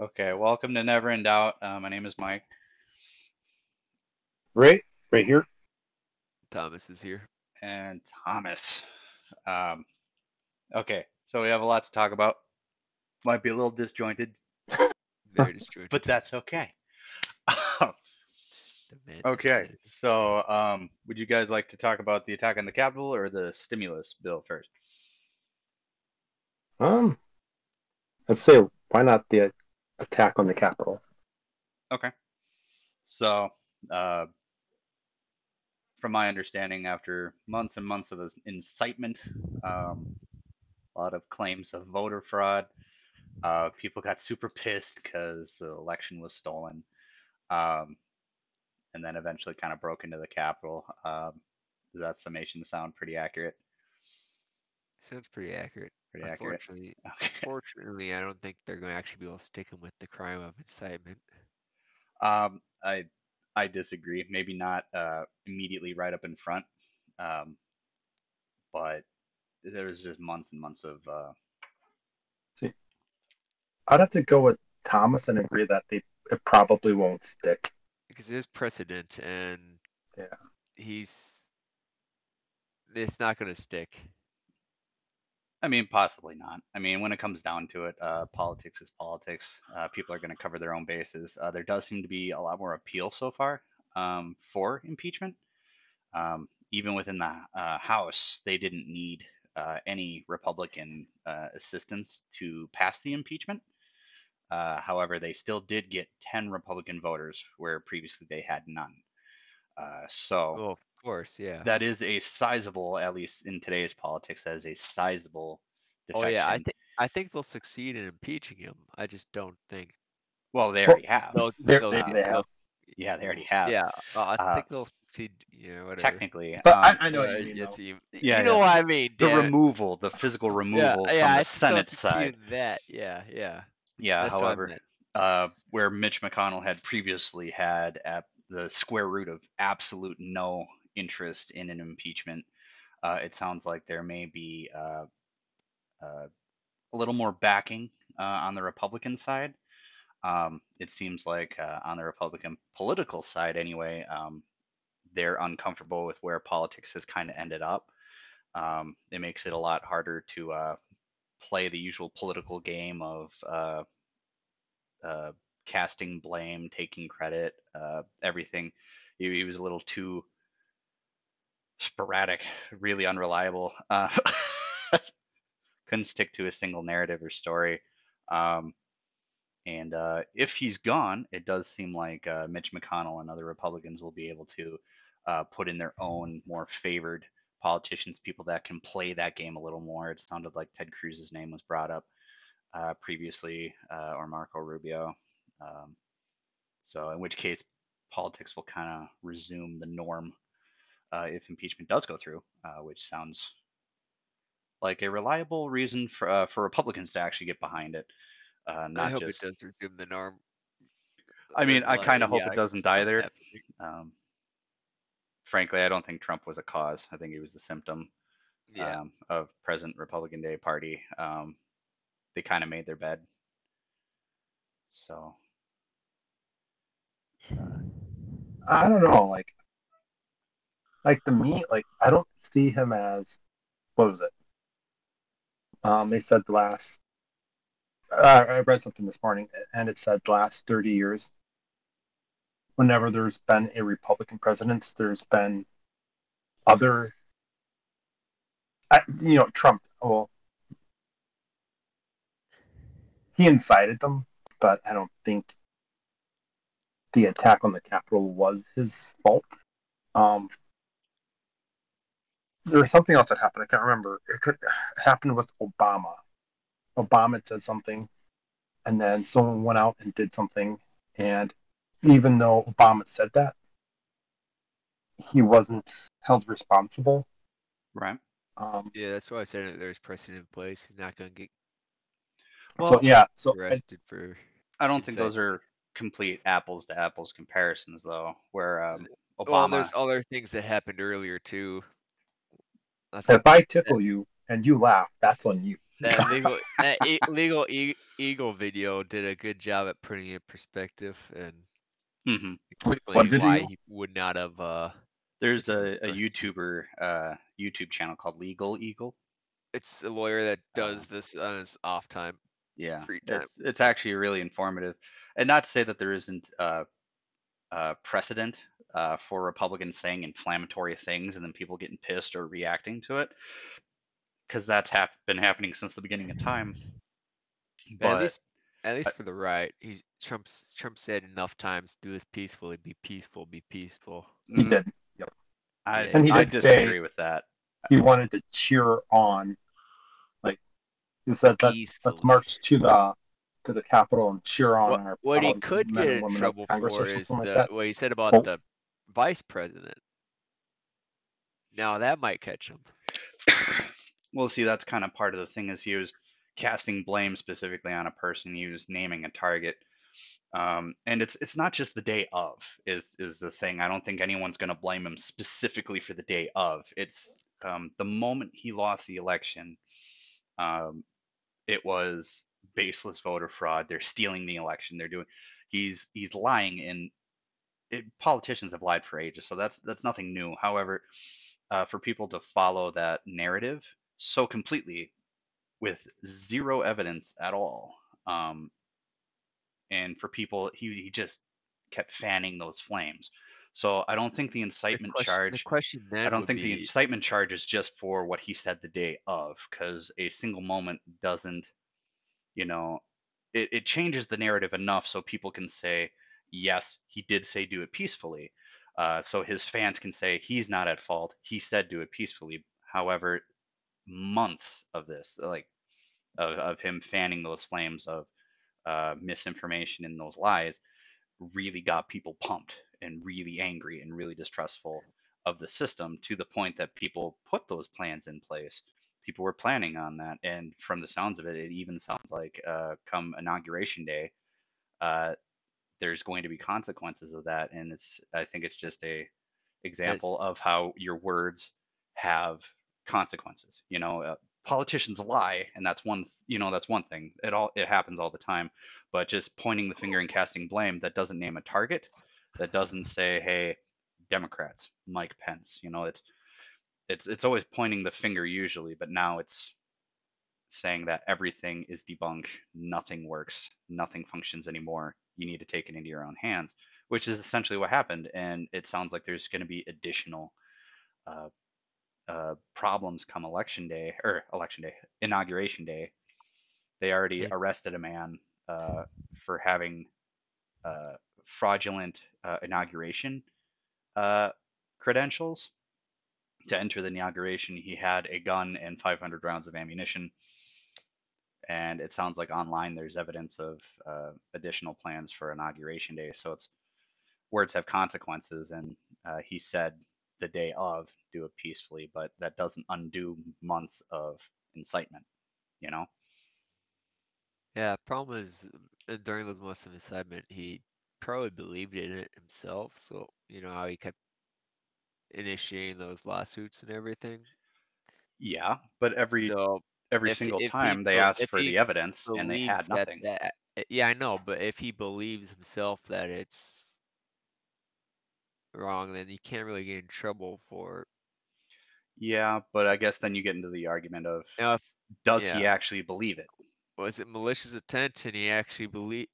Okay, welcome to Never in Doubt. Uh, my name is Mike. Right, right here. Thomas is here. and Thomas. Um, okay, so we have a lot to talk about. Might be a little disjointed, Very disjointed. but that's okay. Okay, so um, would you guys like to talk about the attack on the Capitol or the stimulus bill first? Um, let's say why not the attack on the Capitol? Okay. So, uh, from my understanding, after months and months of incitement, um, a lot of claims of voter fraud, uh, people got super pissed because the election was stolen, um, and then eventually kind of broke into the Capitol. Um, does that summation sound pretty accurate? Sounds pretty accurate. Pretty accurate. Unfortunately, Okay. unfortunately, I don't think they're going to actually be able to stick him with the crime of incitement. Um, I I disagree. Maybe not uh, immediately right up in front, um, but there was just months and months of uh, I'd have to go with Thomas and agree that they it probably won't stick. Because there's precedent, and Yeah. he's. It's not going to stick. I mean, possibly not. I mean, when it comes down to it, uh, politics is politics. Uh, people are going to cover their own bases. Uh, there does seem to be a lot more appeal so far um, for impeachment. Um, even within the uh, House, they didn't need uh, any Republican uh, assistance to pass the impeachment. However, they still did get 10 Republican voters where previously they had none. So Oh, course, yeah. that is a sizable, at least in today's politics, that is a sizable oh yeah, I think I think they'll succeed in impeaching him. I just don't think Well, they Well, already have. they'll. They're- they'll- they- they'll- have. Yeah, they already have. Yeah, uh, I Uh, think they'll succeed. Yeah, whatever. Technically, But um, I, I know what Uh, you mean. it's though. even- Yeah, you know yeah. what I mean. the removal, the physical removal yeah, from yeah, the I Senate side. That, yeah, yeah. Yeah, That's however, uh, where Mitch McConnell had previously had at the square root of absolute no interest in an impeachment, uh, it sounds like there may be uh, uh, a little more backing uh, on the Republican side. Um, it seems like uh, on the Republican political side, anyway, um, they're uncomfortable with where politics has kind of ended up. Um, it makes it a lot harder to play the usual political game of casting blame, taking credit, everything. He, he was a little too sporadic, really unreliable. Uh, couldn't stick to a single narrative or story. Um, and uh, if he's gone, it does seem like uh, Mitch McConnell and other Republicans will be able to uh, put in their own more favored politicians, people that can play that game a little more. It sounded like Ted Cruz's name was brought up uh, previously, uh, or Marco Rubio. Um, so, in which case, politics will kind of resume the norm if impeachment does go through, uh, which sounds like a reliable reason for uh, for Republicans to actually get behind it. Uh, I not hope just, it does resume the norm. I mean, There's a I lot kind of of hope it doesn't stuff die there. Um, frankly, I don't think Trump was a cause. I think he was the symptom Yeah, um, of present Republican Day party. Um, they kind of made their bed. So I don't know. Like, like to me, like I don't see him as what was it? Um, they said the last. Uh, I read something this morning, and it said the last thirty years. Whenever there's been a Republican president, there's been other. I, you know, Trump. Well, he incited them, but I don't think the attack on the Capitol was his fault. Um, there was something else that happened. I can't remember. It could it happened with Obama. Obama said something, and then someone went out and did something, and even though Obama said that, he wasn't held responsible. right. Um, yeah. That's why I said that there's precedent in place. He's not going to get Well, so yeah, so I, for. I don't think Exactly. those are complete apples to apples comparisons, though. Where um, Obama, Well, there's other things that happened earlier too. That's if I tickle you and you laugh, that's on you. That legal, that e- legal e- eagle video did a good job at putting it in perspective and hmm explaining video? why he would not have. Uh, There's a, a YouTuber uh, YouTube channel called Legal Eagle. it's a lawyer that Uh, does this on his off time. Yeah, Free time. it's it's actually really informative, and not to say that there isn't uh, uh, precedent uh, for Republicans saying inflammatory things and then people getting pissed or reacting to it, because that's hap- been happening since the beginning of time. But at least, at least I- for the right, he's Trump's Trump said enough times, "Do this peacefully. Be peaceful. Be peaceful." He mm, did. I, And he I did say- disagree with that. He wanted to cheer on, like he said that let's march to the to the Capitol and cheer on What, our what he could men get and in of trouble for is something like the what he said about Oh. the vice president. Now that might catch him. well, see, that's kind of part of the thing is he was casting blame specifically on a person. He was naming a target, um, and it's it's not just the day of is is the thing. I don't think anyone's going to blame him specifically for the day of. It's um, the moment he lost the election. Um, it was baseless voter fraud. They're stealing the election. They're doing. He's he's lying and it, politicians have lied for ages, so that's that's nothing new. However, uh, for people to follow that narrative so completely with zero evidence at all, um, and for people, he he just kept fanning those flames. So I don't think the The incitement question, charge. the question I don't think the incitement charge is just for what he said the day of, because a single moment doesn't, you know, it, it changes the narrative enough so people can say, yes, he did say do it peacefully. Uh, so his fans can say he's not at fault. He said do it peacefully. However, months of this, like of, of him fanning those flames of uh, misinformation and those lies, really got people pumped and really angry and really distrustful of the system to the point that people put those plans in place. People were planning on that, and from the sounds of it, it even sounds like uh, come inauguration day, uh, there's going to be consequences of that, and it's I think it's just a example of how your words have consequences. You know, uh, politicians lie, and that's one you know that's one thing. It all it happens all the time, but just pointing the finger and casting blame that doesn't name a target, that doesn't say, hey, Democrats, Mike Pence. You know, it's it's it's always pointing the finger usually, but now it's saying that everything is debunked, nothing works, nothing functions anymore. You need to take it into your own hands, which is essentially what happened. And it sounds like there's going to be additional uh, uh, problems come election day or election day, inauguration day. They already Yeah. arrested a man uh, for having uh, fraudulent uh, inauguration uh, credentials to enter the inauguration. He had a gun and 500 rounds of ammunition. And it sounds like online there's evidence of uh, additional plans for inauguration day. So it's words have consequences. And uh, he said the day of, do it peacefully, but that doesn't undo months of incitement, you know? yeah. Problem is, uh, during those months of incitement, he probably believed in it himself. So you know how he kept initiating those lawsuits and everything. Yeah, but every So every if- single if he time they asked for the evidence and they had nothing. that- uh, yeah, I know, but if he believes himself that it's wrong, then you can't really get in trouble for. Yeah, but I guess then you get into the argument of Now, if does he actually believe it? was it malicious intent and he actually believe,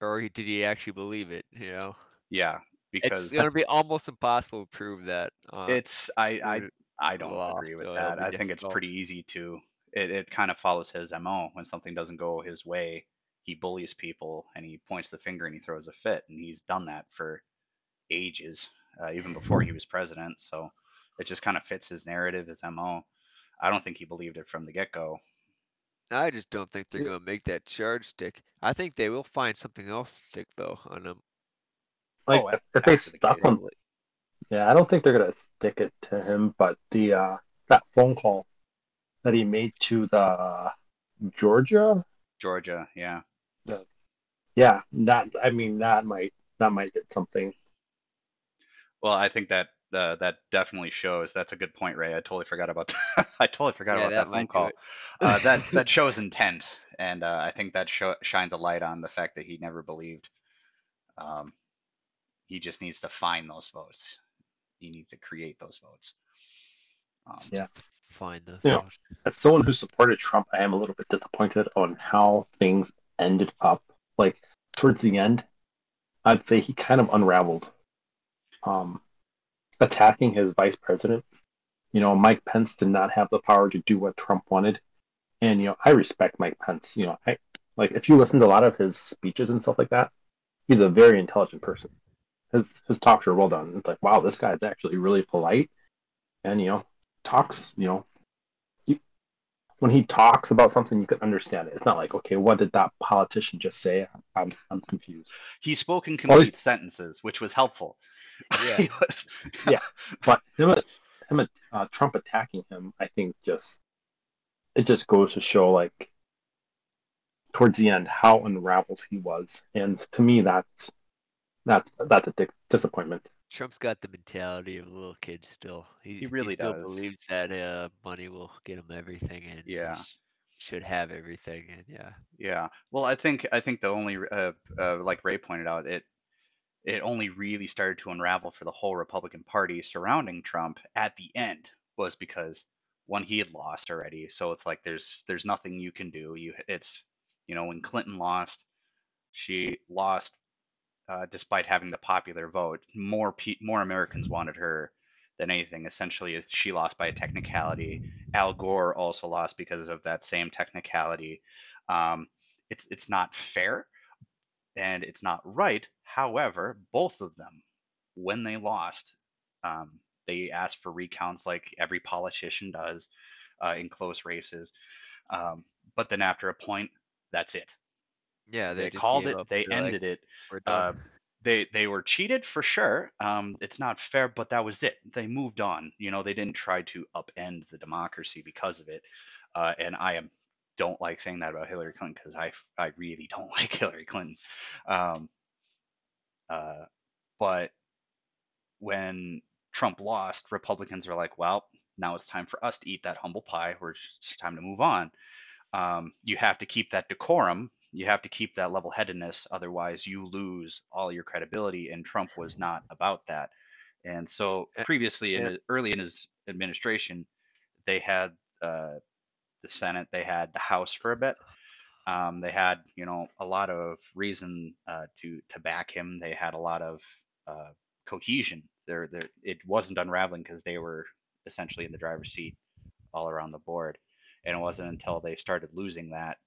or did he actually believe it? You know, Yeah, because it's gonna be almost impossible to prove that. Uh, it's I I I don't agree with so that. I think it's pretty easy to it, it kind of follows his MO. When something doesn't go his way, he bullies people and he points the finger and he throws a fit. And he's done that for ages, uh, even before he was president. So it just kind of fits his narrative, his MO. I don't think he believed it from the get go. I just don't think they're gonna make that charge stick. I think they will find something else stick though on him. Like Oh, if, if they that's the stuck case. him, yeah, I don't think they're gonna stick it to him. But the uh that phone call that he made to the Georgia, Georgia, yeah. yeah, that I mean that might that might get something. Well, I think that uh, that definitely shows. That's a good point, Ray. I totally forgot about that. I totally forgot Yeah, about that that phone call. Uh, that that shows intent, and uh, I think that show, shines a light on the fact that he never believed. Um, he just needs to find those votes. He needs to create those votes. Um, Yeah. Find votes. as someone who supported Trump, I am a little bit disappointed on how things ended up. Like towards the end, I'd say he kind of unraveled. Um, attacking his vice president. You know, Mike Pence did not have the power to do what Trump wanted, and you know, I respect Mike Pence. You know, I like if you listen to a lot of his speeches and stuff like that, he's a very intelligent person. His his talks are well done. It's like, wow, this guy's actually really polite, and you know, talks. You know, when he talks about something, you can understand it. It's not like, okay, what did that politician just say? I'm, I'm confused. he spoke in complete sentences, which was helpful. Yeah. Was- Yeah. But him, him, uh, Trump attacking him, I think just it just goes to show, like, towards the end, how unraveled he was, and to me, that's that's that's a di- disappointment. Trump's got the mentality of a little kid still. He's, really still does. believes that uh, money will get him everything, and he Yeah. sh- should have everything. And yeah, Yeah. Well, I think I think the only uh, uh, like Ray pointed out, it it only really started to unravel for the whole Republican Party surrounding Trump at the end was because one he had lost already, so it's like there's there's nothing you can do. You it's you know when Clinton lost, she lost uh, despite having the popular vote. More pe- more Americans wanted her than anything. Essentially, she lost by a technicality. Al Gore also lost because of that same technicality. Um, it's it's not fair and it's not right. However, both of them, when they lost, um, they asked for recounts like every politician does uh, in close races. Um, but then after a point, that's it. Yeah, They, they, called it. up. They They're like, ended it. Uh, they they were cheated for sure. Um, it's not fair, but that was it. They moved on. You know, they didn't try to upend the democracy because of it. Uh, and I am don't like saying that about Hillary Clinton because I I really don't like Hillary Clinton. Um, uh, but when Trump lost, Republicans are like, well, now it's time for us to eat that humble pie. We're just it's time to move on. Um, you have to keep that decorum. You have to keep that level headedness. Otherwise, you lose all your credibility. And Trump was not about that. And so Eh, previously, in yeah. his- early in his administration, they had uh, the Senate, they had the House for a bit. Um, they had, you know, a lot of reason uh, to to back him. They had a lot of uh, cohesion. There, there, it wasn't unraveling because they were essentially in the driver's seat all around the board. And it wasn't until they started losing that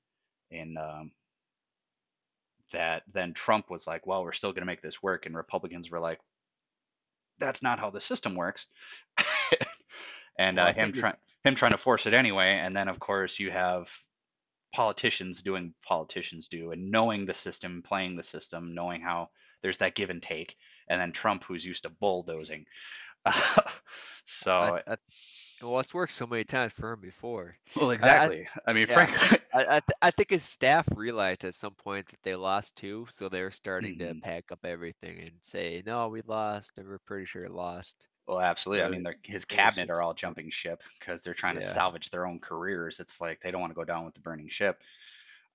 in um, that then Trump was like, "Well, we're still going to make this work," and Republicans were like, "That's not how the system works." and Well, uh, him trying him trying to force it anyway, and then of course you have politicians doing politicians do, and knowing the system, playing the system, knowing how there's that give and take, and then Trump, who's used to bulldozing. so, I, I, well, it's worked so many times for him before. well, exactly. I, mean, yeah. frankly, I, I, th- I think his staff realized at some point that they lost too, so they're starting to Mhm. pack up everything and say, "No, we lost, and we're pretty sure it lost." Well, absolutely. I mean, his cabinet are all jumping ship because they're trying to salvage their own careers. It's like they don't want to go down with the burning ship.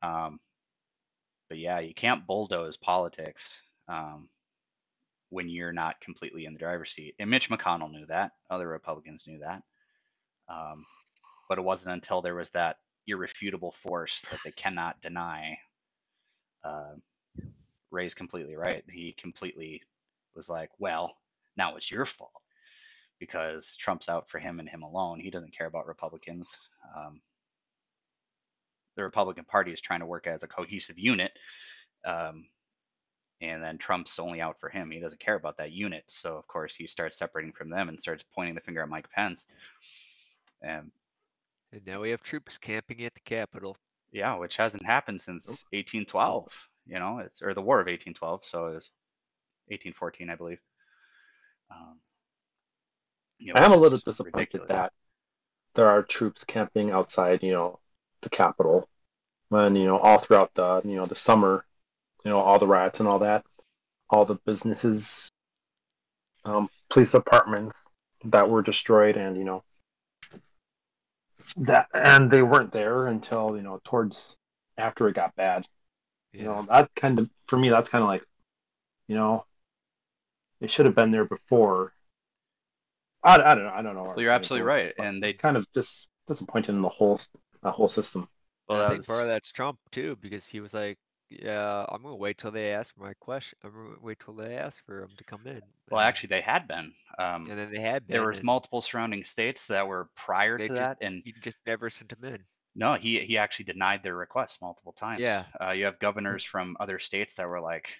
Um, but yeah, you can't bulldoze politics um, when you're not completely in the driver's seat. And Mitch McConnell knew that. Other Republicans knew that. Um, but it wasn't until there was that irrefutable force that they cannot deny. Uh, Ray's completely right. He completely was like, well, now it's your fault because Trump's out for him and him alone. He doesn't care about Republicans. Um, the Republican Party is trying to work as a cohesive unit. Um, and then Trump's only out for him. He doesn't care about that unit. So, of course, he starts separating from them and starts pointing the finger at Mike Pence. And And now we have troops camping at the Capitol. yeah, which hasn't happened since 1812, you know, it's or the War of 1812. So it was 1814, I believe. Um, you know, I am a little disappointed ridiculous. that there are troops camping outside, you know, the Capitol when, you know, all throughout the, you know, the summer, you know, all the riots and all that, all the businesses um, police departments that were destroyed, and you know that, and they weren't there until you know towards after it got bad. You know that kind of for me, that's kind of like, you know, it should have been there before. I, I don't know. I don't know. Well, you're absolutely right, and they kind of just disappointed in the whole that whole system. well, I think part of that's Trump too, because he was like, "Yeah, I'm gonna wait till they ask my question. I'm gonna wait till they ask for him to come in." well, actually, they had been. Um, and then they had been. there was multiple surrounding states that were prior to just- that, and He just never sent him in. no, he he actually denied their request multiple times. Yeah. uh, you have governors from other states that were like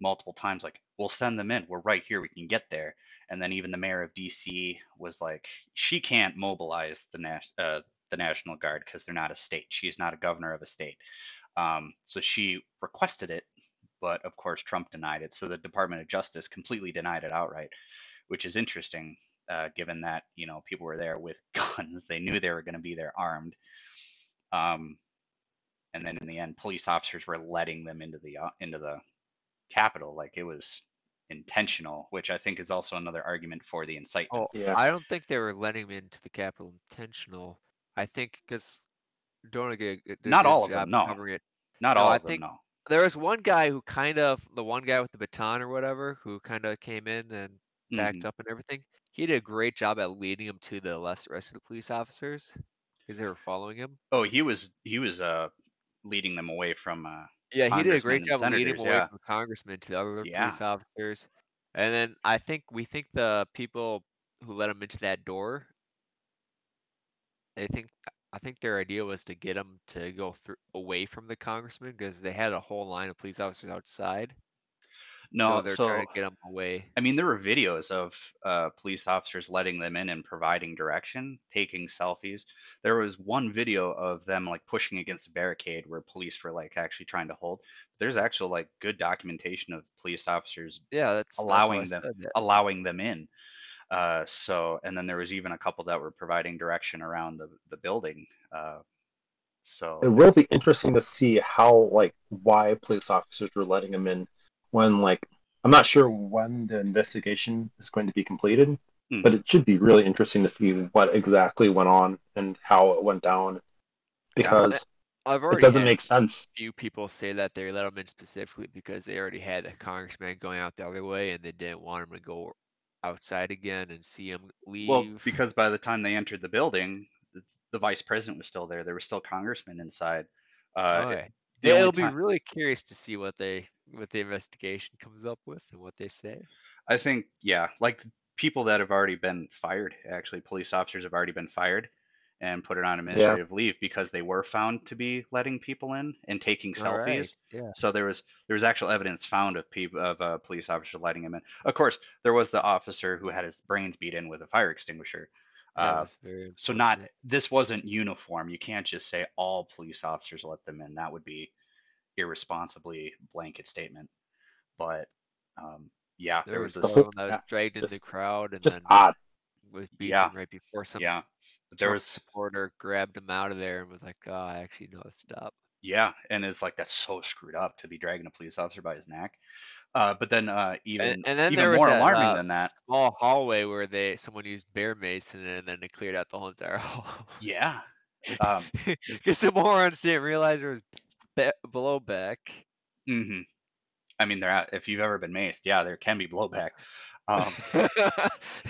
multiple times, like, "We'll send them in. We're right here. We can get there." And then even the mayor of DC was like, "She can't mobilize the nas- uh, the National Guard because they're not a state. She's not a governor of a state." Um, so she requested it, but of course Trump denied it. So the Department of Justice completely denied it outright, which is interesting, uh, given that you know people were there with guns. They knew they were going to be there armed. Um, and then in the end, police officers were letting them into the uh, into the Capitol like it was intentional, which I think is also another argument for the incitement. Oh, Yeah. I don't think they were letting him into the Capitol intentional. I think because don't get a good- did Not all of them, no. covering it. Not no, all I of them, think- no. There was one guy who kind of the one guy with the baton or whatever who kind of came in and backed Mhm. up and everything. He did a great job at leading him to the less rest of the police officers because they were following him. Oh, he was he was uh leading them away from uh Yeah, he did a great job leading away yeah. from congressmen to the other Yeah. police officers. And then I think we think the people who let him into that door, they think I think their idea was to get them to go through away from the congressman because they had a whole line of police officers outside. no, so they're so trying to get him away. I mean, there were videos of uh, police officers letting them in and providing direction, taking selfies. There was one video of them like pushing against the barricade where police were like actually trying to hold. There's actual like good documentation of police officers Yeah, that's that's allowing I them- allowing them in. Uh, so, and then there was even a couple that were providing direction around the the building. Uh, so It will be interesting to see how like why police officers were letting him in when like I'm not sure when the investigation is going to be completed, Hmm. but it should be really interesting to see what exactly went on and how it went down because I've it doesn't had make sense. a few people say that they let him in specifically because they already had a congressman going out the other way and they didn't want him to go outside again and see him leave. Well, because by the time they entered the building, the, the vice president was still there. There were still congressmen inside. Uh, Okay. Yeah, it'll be time- really curious to see what they what the investigation comes up with and what they say. I think, yeah, like people that have already been fired, actually, police officers have already been fired and put it on administrative leave because they were found to be letting people in and taking All right, selfies. Yeah. So there was there was actual evidence found of people of uh, police officers letting him in. Of course, there was the officer who had his brains beat in with a fire extinguisher. Uh, so not this wasn't uniform. You can't just say all police officers let them in. That would be irresponsibly blanket statement. But um, yeah, there, there was was this. someone that was dragged in the crowd and Just then odd. was beaten Yeah. right before some Yeah, but there was supporter grabbed him out of there and was like, "Oh, I actually know to stop." yeah, and it's like that's so screwed up to be dragging a police officer by his neck. Uh, but then uh, even And, and then even there was more that, alarming uh, than that. small hallway where they someone used bear mason and then they cleared out the whole entire hall. Yeah. Um, Because the morons didn't realize there was be- below back. hmm I mean, they're out, If you've ever been maced, yeah, there can be blowback. Um,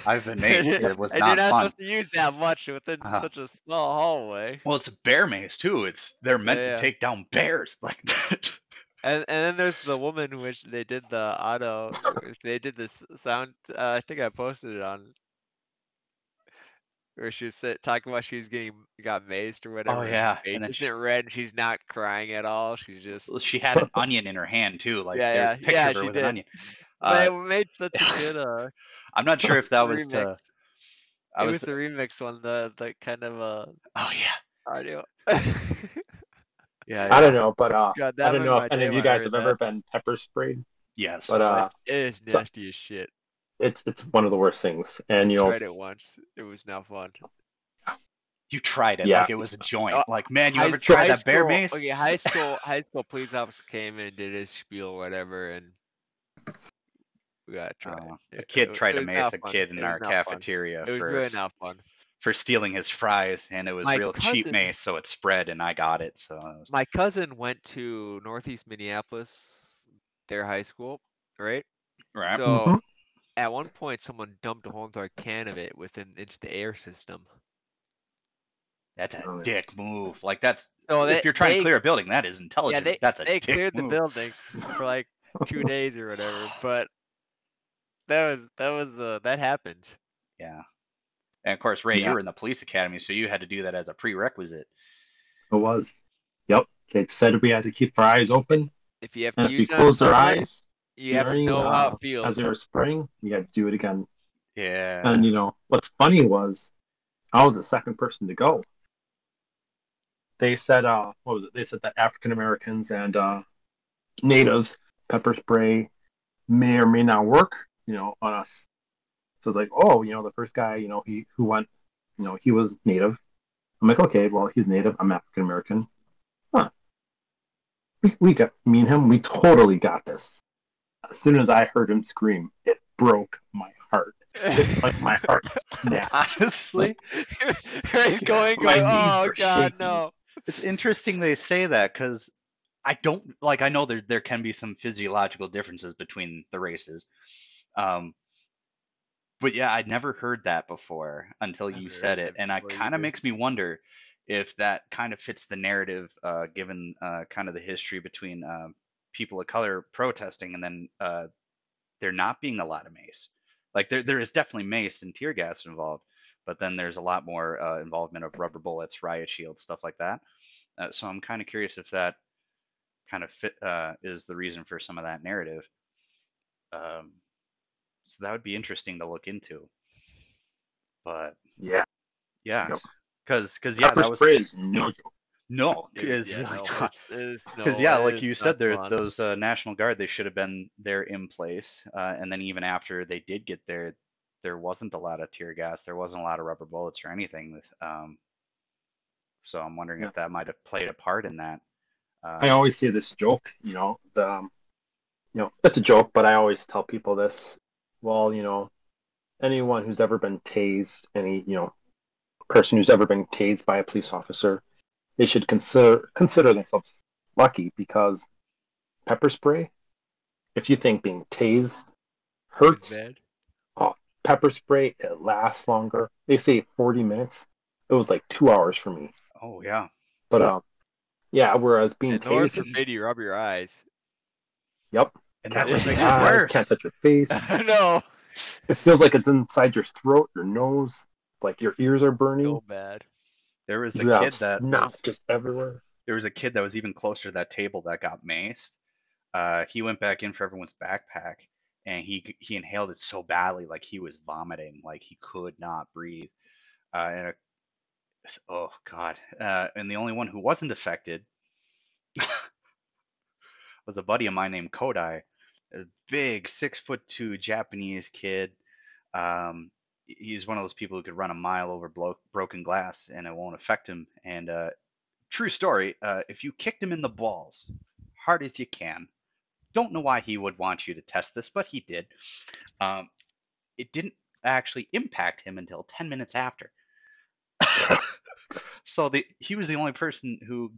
I've been maced. It was and not you're not fun. supposed to use that much within Uh-huh. such a small hallway. Well, it's a bear mace too. It's they're meant Yeah, to yeah. take down bears like that. And and then there's the woman which they did the auto. they did this sound. Uh, I think I posted it on. Where she was sit- talking about she was getting got maced or whatever. Oh, yeah, and then she- red and she's not crying at all. She's just. She had an onion in her hand too. Like Yeah, yeah, yeah, she did. An onion. But Uh, it made such a good uh. I'm not sure if that was to. I it was. was the remix one, the the kind of uh oh yeah. audio. Yeah. I don't know, but uh, God, I don't know my if any of you guys heard have ever been pepper sprayed, Yes. but uh, It is so- nasty as shit. it's it's one of the worst things. And you know, Tried it once. It was not fun. you tried it Yeah. like it was a joint. Uh, like man, you High- ever tried high that bear school- mace? Okay, high school high school police officer came in, did his spiel, whatever, and We gotta. Uh, a kid it- tried it to was mace not a fun. kid in It our was not fun. cafeteria for really s- not fun. for stealing his fries, and it was My real cheap mace, so it spread, and I got it. So was- My cousin went to Northeast Minneapolis, their high school, right? right. So Mhm. at one point, someone dumped a whole entire can of it within into the air system. That's a dick move. Like that's So they, if you're trying they, to clear a building, that is yeah, intelligent. they that's a they dick cleared the building for like two days or whatever. But that was that was uh, that happened. Yeah. And of course, Ray, you were in the police academy, so you had to do that as a prerequisite. It was. Yep. They said we had to keep our eyes open. If you have to And if we use it on our eyes you have to during, know how uh, it feels. as they were spraying, you had to do it again. Yeah. And you know what's funny was I was the second person to go. They said uh what was it? They said that African Americans and uh natives pepper spray may or may not work, you know, on us. So it's like, oh, you know, the first guy, you know, he who went, you know, he was native. I'm like, okay, well, he's native. I'm African American. Huh. We, we got me and him. We totally got this. As soon as I heard him scream, it broke my heart. like my heart snapped. Honestly, He's going, going, oh god, shaking." no. it's interesting they say that because I don't like. I know there there can be some physiological differences between the races, um, but yeah, I'd never heard that before until you said it, and it kind of makes me wonder if that kind of fits the narrative, uh, given uh, kind of the history between uh, people of color protesting and then uh, there not being a lot of mace. Like there, there is definitely mace and tear gas involved, but then there's a lot more uh, involvement of rubber bullets, riot shields, stuff like that. Uh, so I'm kind of curious if that kind of fit uh, is the reason for some of that narrative. Um, so that would be interesting to look into. But Yeah. yeah, Yep. because because yeah, Pepper that was spray is no joke. no, Dude, is yeah, really no, it's- it's- Because no, yeah, like you said, there fun. those uh, National Guard they should have been there in place, uh, and then even after they did get there, there wasn't a lot of tear gas, there wasn't a lot of rubber bullets or anything. Um, so I'm wondering Yeah. if that might have played a part in that. Uh, I always say this joke, you know, the, um, you know, it's a joke, but I always tell people this. Well, you know, anyone who's ever been tased, any, you know, person who's ever been tased by a police officer, they should consider consider themselves lucky because pepper spray. If you think being tased hurts, bad. pepper spray it lasts longer. They say forty minutes. It was like two hours for me. oh yeah, But um, yeah. Whereas being And tased, forbid you rub your eyes. yep, and can't that just touch makes your it eyes, worse. Can't touch your face. no, It feels like it's inside your throat, your nose. It's like your ears are burning. so bad. There was a You kid that was, just everywhere. there was a kid that was even closer to that table that got maced. Uh, he went back in for everyone's backpack, and he he inhaled it so badly, like he was vomiting, like he could not breathe. Uh, and it, s- oh god, uh, and the only one who wasn't affected was a buddy of mine named Kodai, a big six foot two Japanese kid. Um, he's one of those people who could run a mile over blo- broken glass and it won't affect him. And uh, true story, uh, if you kicked him in the balls hard as you can, don't know why he would want you to test this, but he did. Um, it didn't actually impact him until 10 minutes after. so the he was the only person who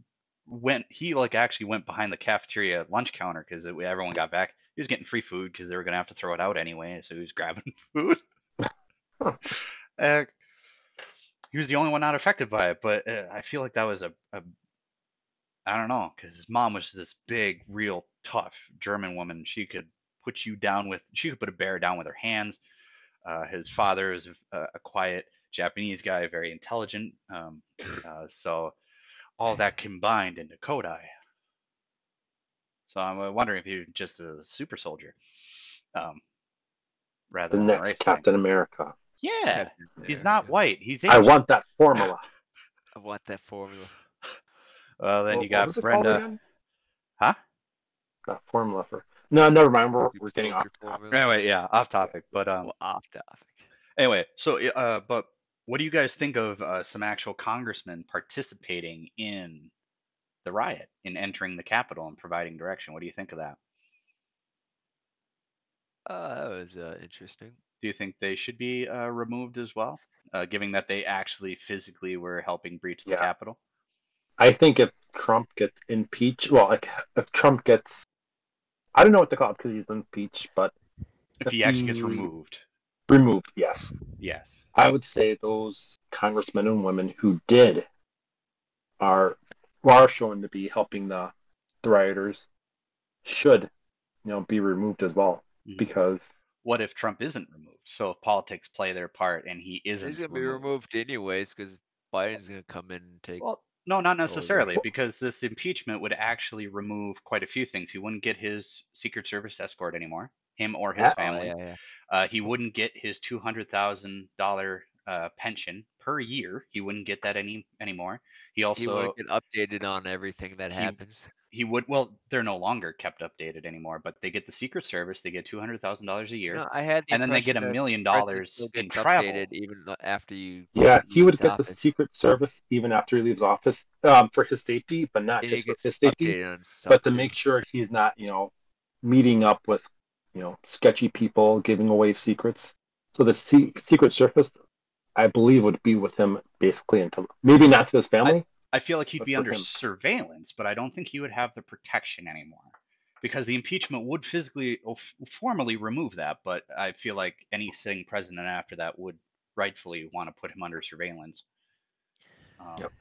went he like actually went behind the cafeteria lunch counter because everyone got back he was getting free food because they were going to have to throw it out anyway so he was grabbing food. Uh, he was the only one not affected by it but uh, i feel like that was a, a i don't know because his mom was this big real tough german woman. She could put you down with she could put a bear down with her hands. Uh, his father is a, a quiet japanese guy very intelligent um, uh, so all that combined into Kodai. So I'm uh, wondering if you're just a super soldier, um, rather The than next race thing. Captain America. Yeah, he's not white. He's I want that formula. I want that formula. Well, then What- you got was it called Brenda. Huh? That formula for. No, never mind. We're, we're getting off. topic. Anyway, yeah, off topic. But um, Well, off topic. anyway, so uh, but what do you guys think of uh, some actual congressmen participating in the riot, in entering the Capitol and providing direction? What do you think of that? Uh, that was uh, interesting. Do you think they should be uh, removed as well, uh, given that they actually physically were helping breach the Yeah. Capitol? I think if Trump gets impeached, well, like if Trump gets, I don't know what to call it because he's impeached, but If he actually gets Mm. removed, removed, yes. yes. I would say those congressmen and women who did are who are shown to be helping the, the rioters should, you know, be removed as well Mhm. because What if Trump isn't removed? So if politics play their part and he isn't He's gonna be removed anyways because Biden's gonna come in and take. Well, no, not necessarily, because this impeachment would actually remove quite a few things. He wouldn't get his Secret Service escort anymore, him or his Yeah. Oh, family. yeah, yeah. Uh, he wouldn't get his two hundred thousand dollar uh, pension per year. He wouldn't get that any anymore. He He also would get updated on everything that he- happens. he would well, they're no longer kept updated anymore, but they get the Secret Service. They get two hundred thousand dollars a year, No, I had the and then they get a million president dollars still in gets travel. updated even after you. yeah, he would his get the. Secret Service even after he leaves office um, for his safety, but not And just for his safety, updated on stuff. but to too. make sure he's not, you know, meeting up with, you know, sketchy people, giving away secrets. So the Se- Secret Service, I believe, would be with him basically until maybe not to his family. I feel like he'd be under him- surveillance, but I don't think he would have the protection anymore. Because the impeachment would physically, formally remove that, but I feel like any sitting president after that would rightfully want to put him under surveillance. Um, Yep.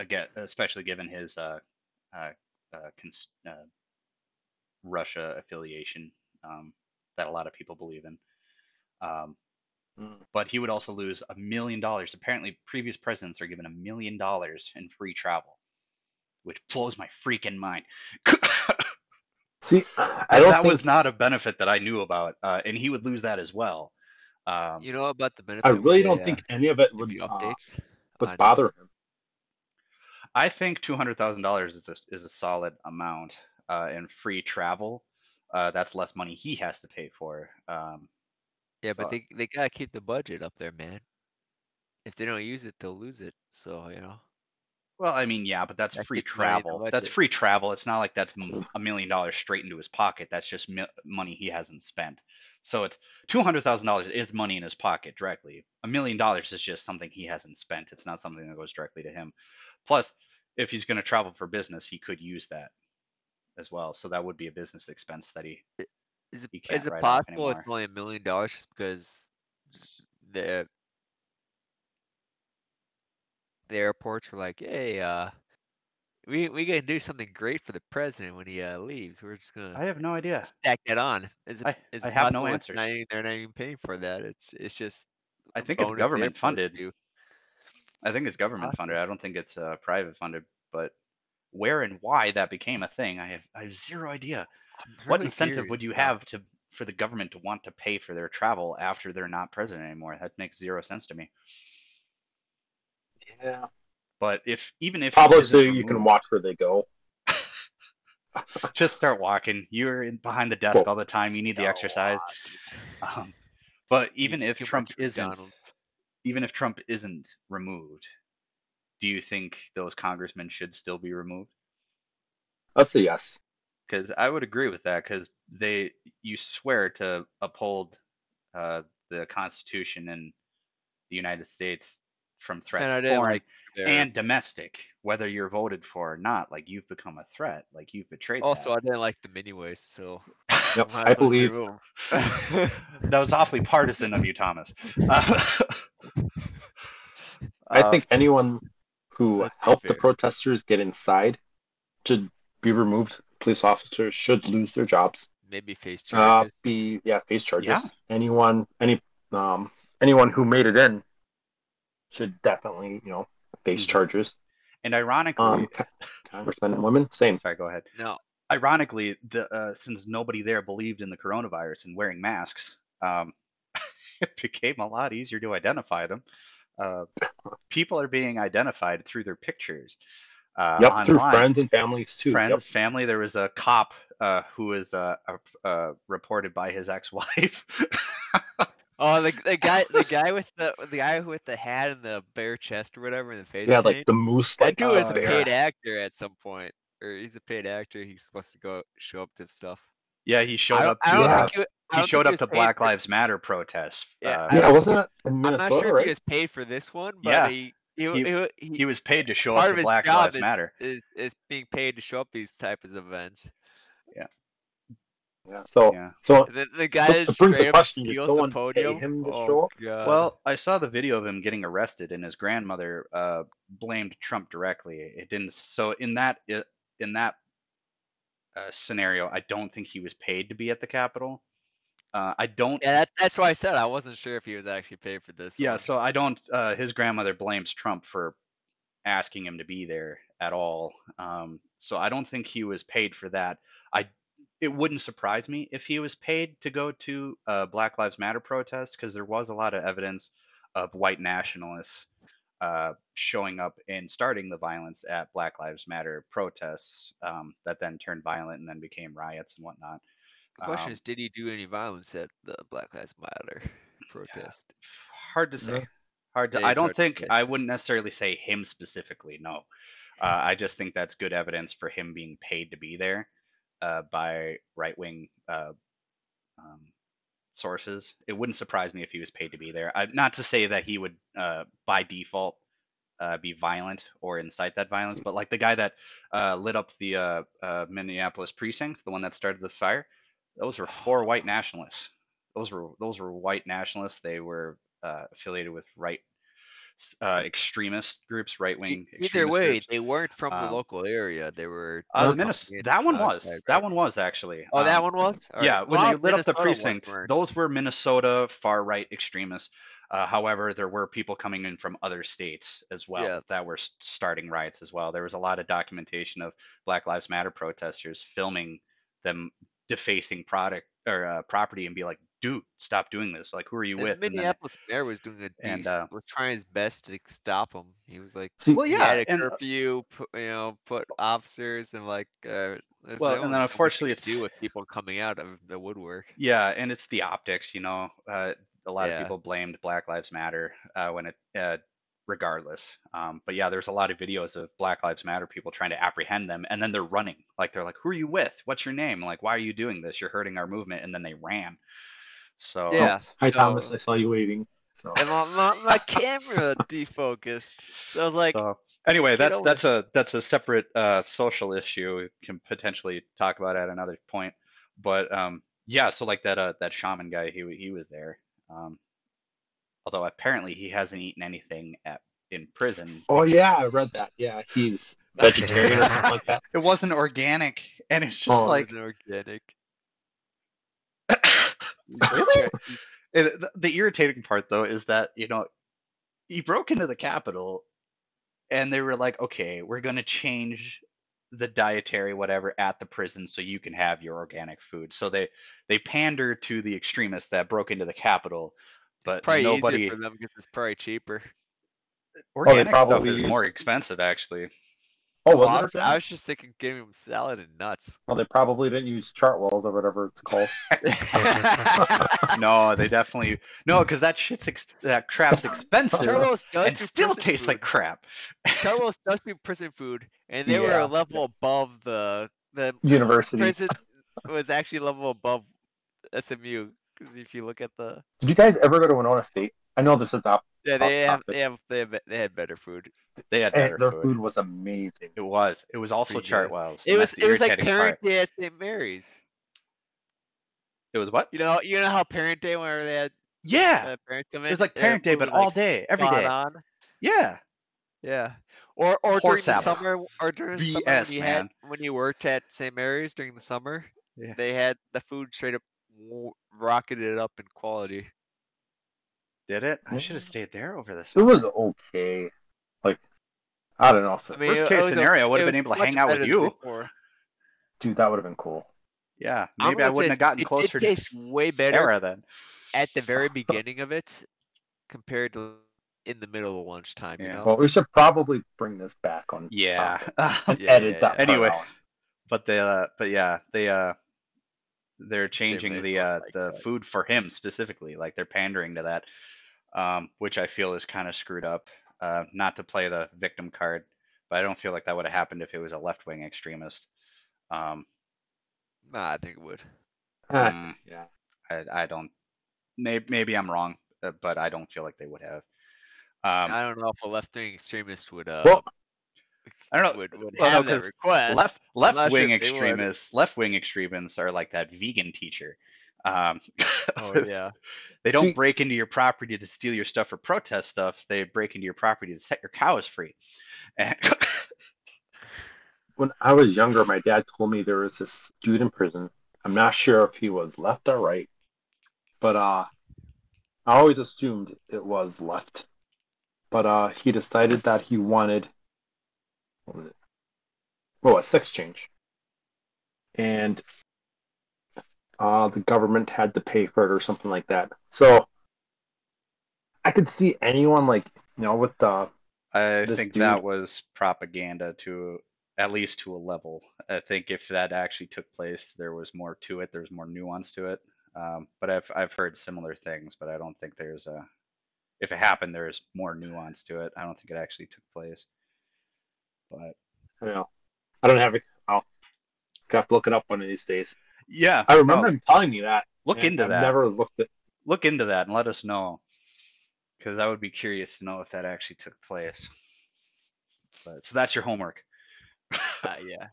Again, especially given his uh, uh, uh, cons- uh, Russia affiliation um, that a lot of people believe in. Um, Mm. but he would also lose a million dollars. Apparently, previous presidents are given a million dollars in free travel, which blows my freaking mind. See, I don't that think was not a benefit that I knew about, uh, and he would lose that as well. Um, You know about the benefit? I really don't uh, think any of it would you uh, updates. would on bother him. I think two hundred thousand dollars is a, is a solid amount uh, in free travel. Uh, that's less money he has to pay for. Um, Yeah, so- but they they gotta keep the budget up there, man. If they don't use it, they'll lose it. So you know. Well, I mean, yeah, but that's That free keeps money in the travel. That's free travel. It's not like that's a million dollars straight into his pocket. That's just mi- money he hasn't spent. So it's two hundred thousand dollars is money in his pocket directly. A million dollars is just something he hasn't spent. It's not something that goes directly to him. Plus, if he's going to travel for business, he could use that as well. So that would be a business expense that he. Is it You can't is it possible it's only a million dollars just because the the airports were like, hey, uh, we we gonna do something great for the president when he uh, leaves. We're just gonna I have no idea. stack that on. Is it, I- is I have no it's not even- they're not even paying for that. It's it's just. I think it's government funded. I think it's government funded. I don't think it's uh, private funded. But where and why that became a thing, I have I have zero idea. I'm what really incentive curious would you now. have to for the government to want to pay for their travel after they're not president anymore? That makes zero sense to me. Yeah. But if even if Probably isn't so you can watch where they go. just start walking. You're in behind the desk Well, all the time. You need the exercise. Um, but even if Trump isn't, McDonald's. even if Trump isn't removed, do you think those congressmen should still be removed? Let's say yes. Because I would agree with that because they you swear to uphold uh, the Constitution and the United States from threats And foreign like and domestic, whether you're voted for or not. Like you've become a threat. Like you've betrayed. also I that. didn't like them anyways, so. Yep, I believe- that was awfully partisan of you, Thomas. Uh, I think anyone who helped the protesters get inside should be removed. Police officers should lose their jobs. Maybe face Uh, charges. be yeah, face charges. Yeah. Anyone, any, um, anyone who made it in should definitely, you know, face Mhm. charges. and ironically, Um, co- congressmen and women, same. sorry, go ahead. no, ironically, the uh, since nobody there believed in the coronavirus and wearing masks, um, it became a lot easier to identify them. Uh, people are being identified through their pictures. Uh, yep, through friends and families too. Friends, Yep. family. There was a cop uh, who was uh, uh, reported by his ex-wife. Oh, the the guy, the guy with the the guy with the hat and the bare chest or whatever in the face. Yeah, paint, like the moose. that Like dude is uh, a bear. paid actor at some point, or he's a paid actor. He's supposed to go show up to stuff. Yeah, he showed I up I to don't Yeah. think he, he showed up to Black for- Lives Matter protests. Yeah, uh, I Yeah, don't- wasn't it in I'm not Minnesota, sure if he was paid for this one, but Yeah. he he, He- he, he, he was paid to show part up of to his Black job Lives is- Matter. is is being paid to show up these types of events. Yeah. So, Yeah. so The, the guy That that brings the straight up question, did someone the pay him to oh, show up? God. Well, I saw the video of him getting arrested, and his grandmother uh, blamed Trump directly. It didn't. So in that in that uh, scenario, I don't think he was paid to be at the Capitol. Uh, I don't. yeah, that, that's why I said I wasn't sure if he was actually paid for this. Yeah, so I don't. Uh, his grandmother blames Trump for asking him to be there at all. Um, so I don't think he was paid for that. I. It wouldn't surprise me if he was paid to go to uh, Black Lives Matter protests because there was a lot of evidence of white nationalists uh, showing up and starting the violence at Black Lives Matter protests um, that then turned violent and then became riots and whatnot. The question um, is, did he do any violence at the Black Lives Matter protest? hard to say. Yeah. Hard to. Yeah, I don't think. I wouldn't necessarily say him specifically. No, uh, I just think that's good evidence for him being paid to be there uh, by right wing uh, um, sources. It wouldn't surprise me if he was paid to be there. I, not to say that he would uh, by default uh, be violent or incite that violence, but like the guy that uh, lit up the uh, uh, Minneapolis precinct, the one that started the fire, those were four white nationalists. Those were those were white nationalists. They were uh, affiliated with right uh, extremist groups, right wing. Either way, groups. they weren't from the Um, local area. They were. Uh, the That's- Minnes- that one was. outside, That right? one was actually. Oh, that um, one was. Yeah, when well, they lit up the precinct, those were Minnesota far right extremists. Uh, however, there were people coming in from other states as well Yeah. that were starting riots as well. There was a lot of documentation of Black Lives Matter protesters filming them defacing product or uh, property and be like, "Dude, stop doing this! Like, who are you And with?" the then- Minneapolis mayor was doing a and, decent, uh, was trying his best to stop him. He was like, See, well, he yeah, had a and uh, curfew, put, you know, put officers and like, uh, Well, no and then so much you unfortunately it's do with people coming out of the woodwork. Yeah, and it's the optics, you know. Uh, a lot Yeah. of people blamed Black Lives Matter uh, when it, uh, regardless. Um, but yeah, there's a lot of videos of Black Lives Matter people trying to apprehend them, and then they're running. Like they're like, "Who are you with? What's your name? Like, why are you doing this? You're hurting our movement." And then they ran. So Yeah. Hi, So- Thomas. I saw you waving. So, And my, my, my camera defocused. So I was like, so anyway, that's that's a that's a separate uh, social issue. We can potentially talk about at another point. But um, yeah, so like that uh, that shaman guy, he he was there. Um, although apparently he hasn't eaten anything at in prison. oh yeah, I read that. Yeah, he's vegetarian or something like that. It wasn't organic, and it's just Oh, like organic. Really? it- the, the irritating part though is that you know he broke into the Capitol, and they were like, okay, we're gonna change the dietary whatever at the prison so you can have your organic food. So they they pander to the extremists that broke into the Capitol, but Probably nobody easier for them because it's probably cheaper. Uh, oh, organic stuff probably is use- more expensive actually. Oh, I, was was, it? I was just thinking giving them salad and nuts. Well, they probably didn't use Chartwells or whatever it's called. no, they definitely no, because that shit's ex- that crap's expensive Chartwells does and do still prison tastes like food. crap. Chartwells does do prison food, and they were a level above the the University. prison was actually a level above SMU. Because if you look at the Did you guys ever go to Winona State? I know this is up. yeah, they have they have they have they had better food. They had better their food. food was amazing. It was. It was also Pretty. Chartwell's. It was it was like Parent part. Day at St. Mary's. It was what? You know you know how Parent Day where they had Yeah. uh, parents come in. It was like Parent Day, but all like, day, every day. spot on. Yeah. Yeah. Or or during Horse the summer or during the summer when you man. had when you worked at St. Mary's during the summer, Yeah. they had the food straight up w- rocketed it up in quality. Did it? I should have stayed there over this. It was okay. Like, I don't know if I mean, Worst case it was a- scenario, I would have been able to hang out with you. before. dude, that would have been cool. Yeah. Maybe I gonna say wouldn't have it's- gotten it closer did to taste way better Sarah then. at the very beginning of it compared to in the middle of lunchtime. You Yeah. know. Well, we should probably bring this back on. Yeah. and Yeah, edit yeah, that. yeah. part Anyway. out. but they uh but yeah, they uh they're changing made the uh like the that. food for him specifically. Like they're pandering to that. Um, which I feel is kind of screwed up. Uh not to play the victim card, but I don't feel like that would have happened if it was a left wing extremist. Um Nah, I think it would. Mm, yeah. I, I don't. Maybe maybe I'm wrong, uh, but I don't feel like they would have. Um, I don't know if a left wing extremist would, uh, Well, I don't know. would, would well, no, have that 'cause request. left left not sure wing if they would. extremists left wing extremists are like that vegan teacher. Um, Oh, yeah. they don't See- break into your property to steal your stuff or protest stuff. They break into your property to set your cows free. And when I was younger, my dad told me there was this dude in prison. I'm not sure if he was left or right, but uh, I always assumed it was left. But uh, he decided that he wanted what was it? Oh, a sex change, and uh, the government had to pay for it or something like that. So I could see anyone like you know with the I think dude- that was propaganda to at least to a level. I think if that actually took place, there was more to it. There's more nuance to it. Um, but I've I've heard similar things, but I don't think there's a. If it happened, there's more nuance to it. I don't think it actually took place. But you know I don't have it. I'll have to look it up one of these days. yeah, I remember no, him telling me that. look into I've that. Never looked at. Look into that and let us know, because I would be curious to know if that actually took place. But so that's your homework. Uh, yeah.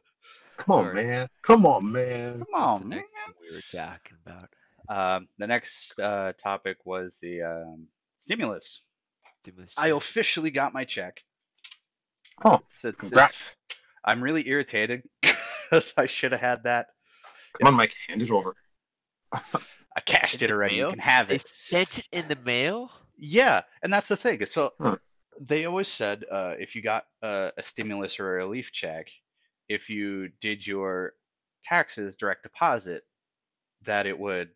Come on, Sorry. man. Come on, man. Come on, the man. we were talking about. Um, the next uh, topic was the um, stimulus. Stimulus I officially got my check. Oh, It's- it's- it's- congrats. I'm really irritated because I should have had that. Come on, Mike. Hand it over. I cashed In it the already. You can have it. They it. sent it in the mail? Yeah, and that's the thing. So Huh. they always said uh, if you got a, a stimulus or a relief check, if you did your taxes direct deposit, that it would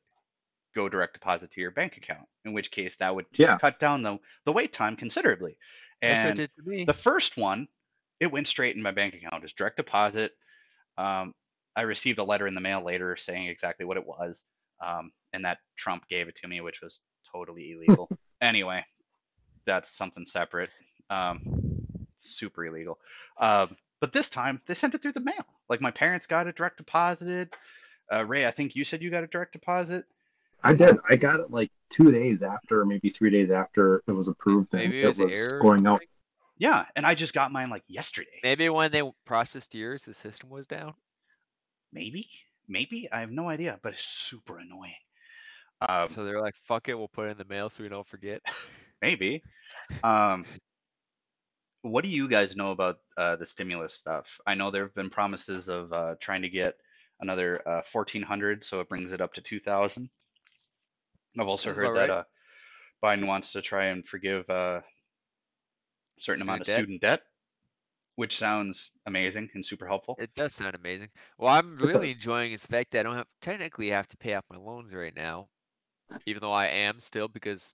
go direct deposit to your bank account. In which case, that would Yeah. cut down the the wait time considerably. That's what it And did to me. the first one, it went straight in my bank account as direct deposit. Um, I received a letter in the mail later saying exactly what it was, um, and that Trump gave it to me, which was totally illegal. anyway, that's something separate. Um, super illegal. Um, but this time they sent it through the mail. Like my parents got it direct deposited. Uh, Ray, I think you said you got a direct deposit. I did. I got it like two days after, maybe three days after it was approved, and Maybe it it was, was going out. Yeah, and I just got mine like yesterday. Maybe when they processed yours, the system was down. Maybe, maybe I have no idea, but it's super annoying. Um, So they're like, fuck it, we'll put it in the mail so we don't forget. Maybe. Um, what do you guys know about uh, the stimulus stuff? I know there have been promises of uh, trying to get another uh, 1400, so it brings it up to 2000. I've also Sounds heard that right. uh, Biden wants to try and forgive a certain amount of Student debt. student debt, which sounds amazing and super helpful. It does sound amazing. What I'm really enjoying is the fact that I don't have technically have to pay off my loans right now, even though I am still because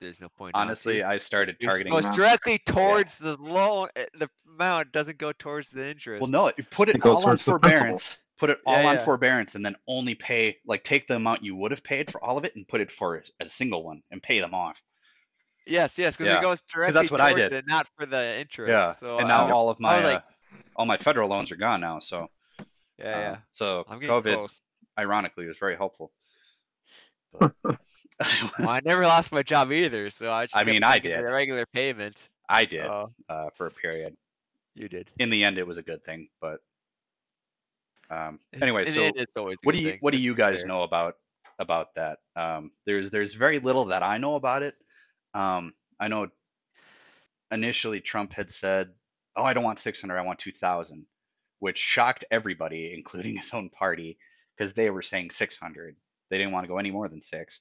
there's no point. Honestly. I started It targeting. goes amount. directly towards the loan. eh, The amount doesn't go towards the interest. Well, no, you put it, It goes all on towards principal. forbearance. Put it all Yeah, on yeah. forbearance, and then only pay like take the amount you would have paid for all of it and put it for a single one and pay them off. Yes, yes, because Yeah, it goes directly that's what I did. it, not for the interest. Yeah, So and now I'm- all of my like, uh, all my federal loans are gone now. So yeah, uh, yeah. so I'm COVID, close. ironically, was very helpful. But Well, I never lost my job either, so I just I mean, I did. the regular payment. I did Uh, uh, for a period. you did. In the end, it was a good thing. But um, anyway, in the so end, it's always what do you thing, what do you guys fair. know about about that um there's there's very little that i know about it um i know initially trump had said oh i don't want 600 i want 2000 which shocked everybody including his own party because they were saying 600 they didn't want to go any more than six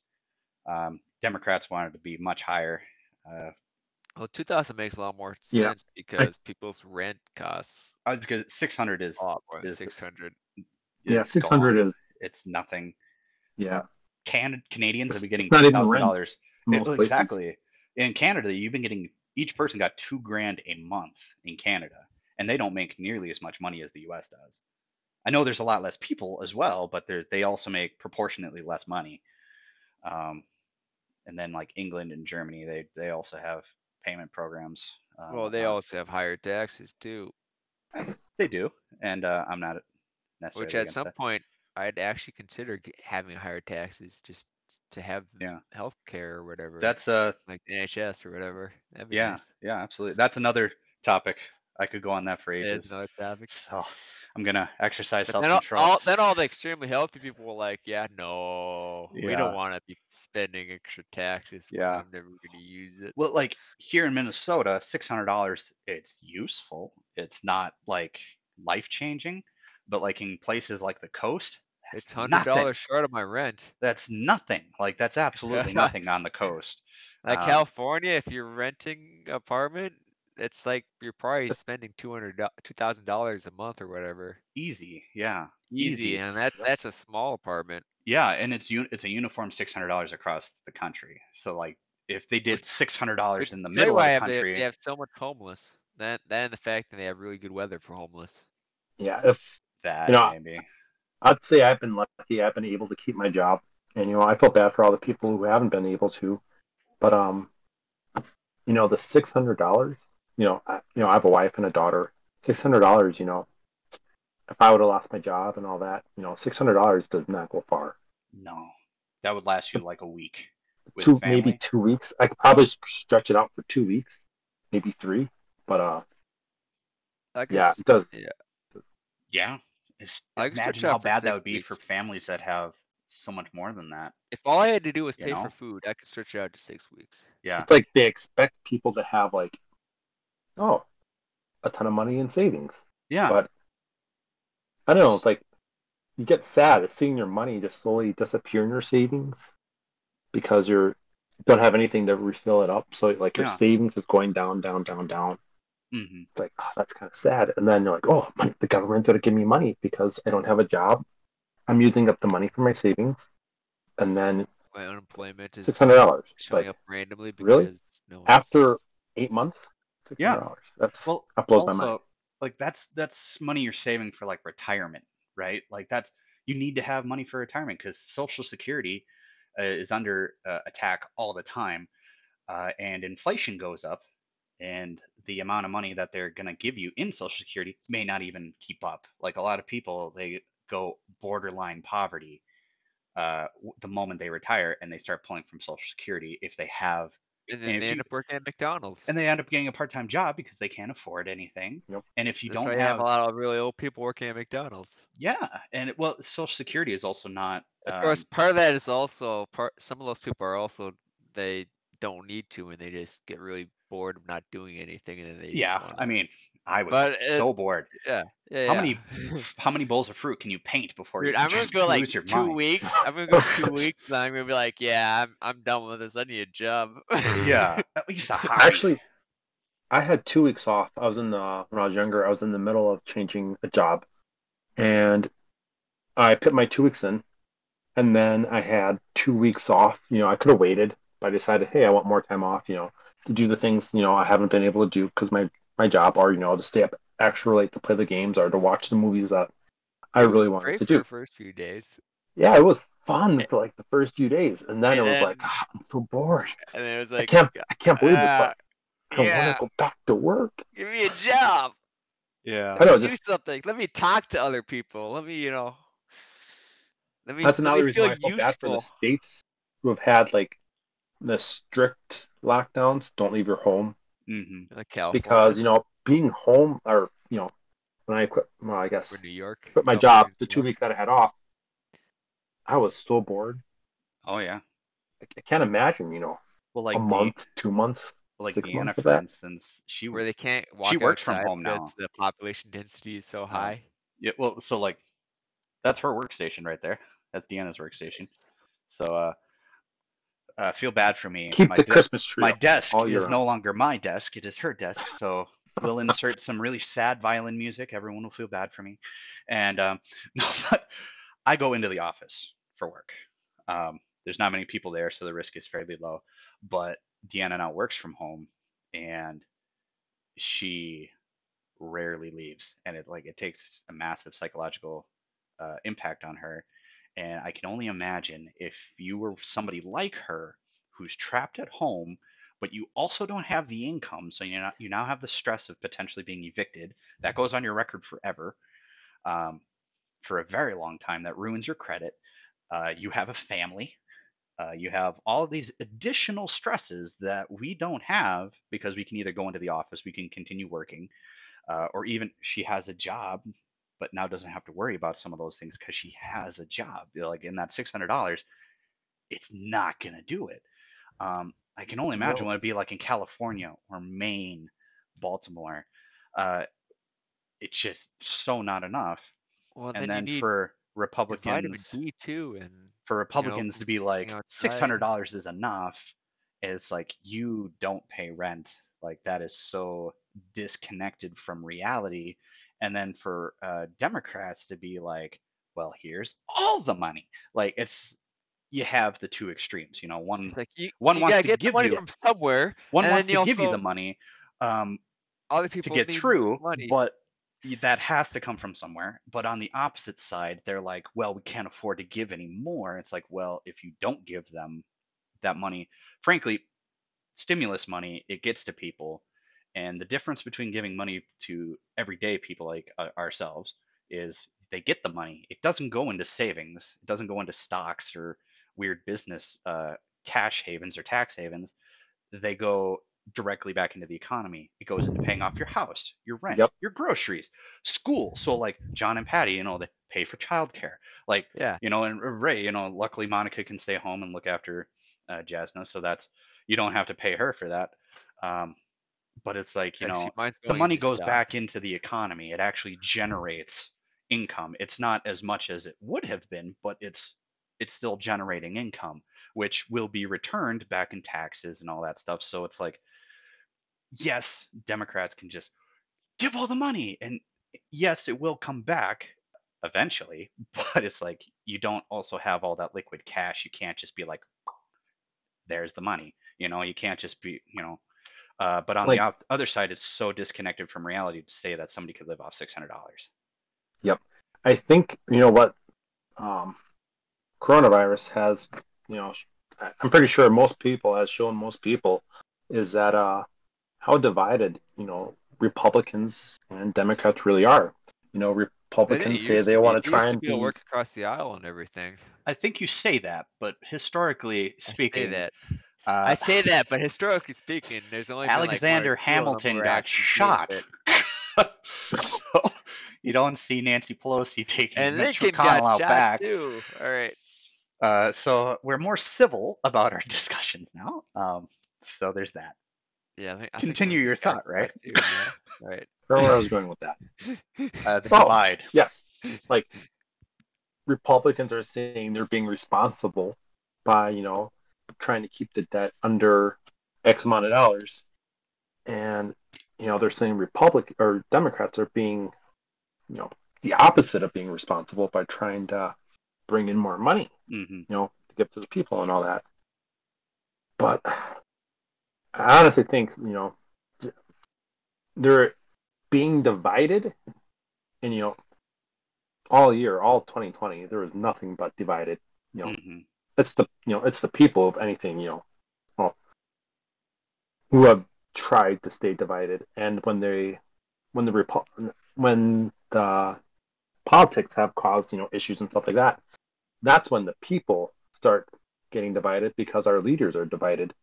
um, democrats wanted to be much higher uh, Well, two thousand makes a lot more Yeah, sense because people's rent costs i was because 600 is a lot more than is the- six hundred. Yeah, six hundred gone. is it's nothing yeah. Can- canadians have been getting Not even $2000 rent. It- Most places. exactly. In Canada, you've been getting each person got two grand a month in Canada, and they don't make nearly as much money as the U.S. does. I know there's a lot less people as well, but they they also make proportionately less money. Um, and then like England and Germany, they they also have payment programs. Uh, Well, they also have higher taxes too, they do, and uh, I'm not necessarily which at some that. point I'd actually consider having higher taxes just to have Yeah. health care or whatever. That's uh like NHS or whatever. Yeah, nice. yeah, absolutely. That's another topic. I could go on that for ages. another topic. So I'm gonna exercise self then all, control. all then all the extremely healthy people were like, yeah, no, we don't want to be spending extra taxes. Yeah. I'm never going to use it. Well, like here in Minnesota, six hundred dollars, it's useful. It's not like life changing, but like in places like the coast, It's hundred dollars short of my rent. That's nothing. Like that's absolutely nothing on the coast. Like Um, California, if you're renting apartment, it's like you're probably spending two hundred two thousand dollars a month or whatever. Easy, yeah, Easy, and that's that's a small apartment. yeah, and it's un- it's a uniform six hundred dollars across the country. So like if they did six hundred dollars in the is middle of the have they, country, they have so much homeless. That that and the fact that they have really good weather for homeless. Yeah, if that You know, maybe. I'd say I've been lucky. I've been able to keep my job, and you know I feel bad for all the people who haven't been able to. But um, you know the six hundred dollars. You know, I, you know I have a wife and a daughter. Six hundred dollars. You know, if I would have lost my job and all that, you know, six hundred dollars does not go far. No, that would last you like a week. Two family. maybe two weeks. I could probably stretch it out for two weeks, maybe three. But uh, I could yeah, it does. yeah. Yeah. It's, I could imagine how bad that would be for families that have so much more than that. If all I had to do was You pay know? for food, I could stretch it out to six weeks. Yeah. It's like they expect people to have like, oh, a ton of money in savings. Yeah. But I don't know. It's like you get sad at seeing your money just slowly disappear in your savings because you're don't have anything to refill it up. So like your Yeah. savings is going down, down, down, down. Hmm It's like oh, that's kind of sad. And then you're like, oh, my, the government's gonna give me money because I don't have a job. I'm using up the money for my savings, and then My unemployment is six hundred dollars. showing Like up randomly because really? no one's- after eight months, six Yeah. hundred dollars. That's Well, that blows also, my mind. like that's that's money you're saving for like retirement, right? Like that's you need to have money for retirement because Social Security uh, is under uh, attack all the time, uh, and inflation goes up, and the amount of money that they're gonna give you in Social Security may not even keep up. Like a lot of people, they go borderline poverty uh, the moment they retire, and they start pulling from Social Security if they have and then and they end you- up working at McDonald's. and they end up getting a part-time job because they can't afford anything. Yep. And if you That's don't why you have, have a lot of really old people working at McDonald's. yeah, and it, well, Social Security is also not. Of course, um, part of that is also part. Some of those people are also they don't need to, and they just get really bored of not doing anything, and then they yeah, wanna- I mean, I was But uh, so bored. yeah, yeah. How yeah. many, how many bowls of fruit can you paint before Dude, you I'm gonna go like two mind? weeks. I'm gonna go two weeks, and I'm gonna be like, yeah, I'm I'm done with this. I need a job. Yeah, at least a hard. Actually, I had two weeks off. I was in the when I was younger. I was in the middle of changing a job, and I put my two weeks in, and then I had two weeks off. You know, I could have waited, but I decided, hey, I want more time off. You know, to do the things you know I haven't been able to do because my my job, or you know, to stay up extra late to play the games or to watch the movies that I It really was wanted great to for do. the first few days, Yeah, it was fun for like the first few days, and then And it was then- like, "Ah, I'm so bored. and then it was like I like, can't, I can't believe this, "Ah, but I yeah, want to go back to work. give me a job. Yeah. I know, Just, do something. Let me talk to other people. Let me, you know. Let me. That's let another me reason feel why I feel bad for the states who have had like the strict lockdowns. Don't leave your home hmm Like California because you know being home or you know when I quit. Well, I guess or New York. quit my job the two weeks that I had off. I was so bored. Oh yeah. I, I can't imagine. You know, Well, like a the- month, two months, like six Deanna, months for that. instance, she where they can't walk She works from home because now. The population density is so high. Yeah, well, so like that's her workstation right there. That's Deanna's workstation. So uh, uh feel bad for me. Keep my the de- Christmas tree. my desk is no longer my desk, it is her desk. So we'll insert some really sad violin music. Everyone will feel bad for me. And um no, but I go into the office for work. Um there's not many people there, so the risk is fairly low. But Deanna now works from home and she rarely leaves and it like it takes a massive psychological uh, impact on her and i can only imagine if you were somebody like her who's trapped at home but you also don't have the income so you you now have the stress of potentially being evicted that goes on your record forever um, for a very long time that ruins your credit. Uh, you have a family. Uh, you have all these additional stresses that we don't have because we can either go into the office, we can continue working, uh, or even she has a job, but now doesn't have to worry about some of those things because she has a job. Like in that six hundred dollars, it's not gonna do it. Um, I can only imagine what it'd be like in California or Maine, Baltimore. Uh, it's just so not enough. Well, And then, then for Republicans, too, and for Republicans to be like six hundred dollars is enough, it's like you don't pay rent. Like that is so disconnected from reality. And then for uh, Democrats to be like, well, here's all the money. Like it's you have the two extremes. You know, one it's like you, one you wants get give money you- from somewhere. one and wants to you give you the money um, Other people to get through, money. but that has to come from somewhere. But on the opposite side, they're like, well, we can't afford to give any more. It's like, well, if you don't give them that money, frankly, stimulus money, it gets to people. And the difference between giving money to everyday people like uh, ourselves is they get the money. It doesn't go into savings. It doesn't go into stocks or weird business uh, cash havens or tax havens. They go directly back into the economy. It goes into paying off your house, your rent, Yep. your groceries, school. So like John and Patty, you know, they pay for childcare. Like yeah, you know, and Ray, you know, luckily Monica can stay home and look after uh, Jasna, so that's you don't have to pay her for that. Um, but it's like you yeah, know, the money goes stock. back into the economy. It actually generates income. It's not as much as it would have been, but it's it's still generating income, which will be returned back in taxes and all that stuff. So it's like, yes, Democrats can just give all the money, and yes, it will come back eventually. But it's like you don't also have all that liquid cash. You can't just be like, there's the money. You know, you can't just be, you know. Uh, but on Like- the op- other side, it's so disconnected from reality to say that somebody could live off six hundred dollars. Yep, I think you know what um, coronavirus has. You know, I- I'm pretty sure most people has shown most people is that uh, how divided you know Republicans and Democrats really are. You know, They Republicans say used they want to try and be be work across the aisle and everything. I think you say that, but historically I say speaking, that. Uh, I say that, but historically speaking, there's only been, like, Alexander two of them Hamilton got shot. so you don't see Nancy Pelosi taking and Mitch Lincoln McConnell got out shot back. too. All right. Uh, so we're more civil about our discussions now. Um, so there's that. Yeah. I think, I Continue Lincoln your thought, right? too, yeah. Right. I where I was going with that. Uh, the Oh. divide. Yes, like Republicans are saying they're being responsible by you know trying to keep the debt under X amount of dollars, and you know they're saying Republic or Democrats are being you know the opposite of being responsible by trying to bring in more money, hmm you know, to give to the people and all that. But I honestly think you know they're being divided, and you know all year, all 2020, there was nothing but divided. You know, hmm it's the you know it's the people of anything you know, well, who have tried to stay divided, and when they when the Repu- when the politics have caused you know issues and stuff like that, that's when the people start getting divided because our leaders are divided,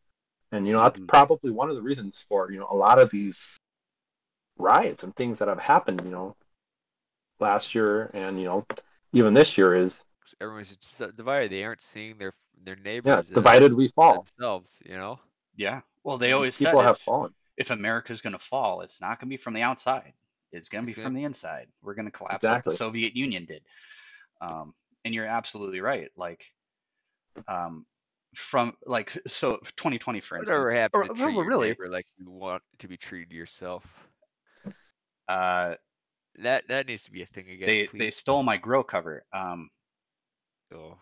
and you know that's Mhm. probably one of the reasons for you know a lot of these riots and things that have happened you know last year and you know even this year is Everyone's just so divided. They aren't seeing their their neighbors. yeah as divided we fall Themselves, you know. Yeah. Well, they always people said have if, fallen if America's going to fall, it's not going to be from the outside. It's going to be It's from gonna- the inside. We're going to collapse like Exactly. the Soviet Union did. Um, and you're absolutely right. Like, um, from like so 2020 for instance. Whatever happened or- to well, treat your really, neighbor like you want to be treated yourself? uh, That that needs to be a thing again. they please. they stole my grill cover. Um, Oh.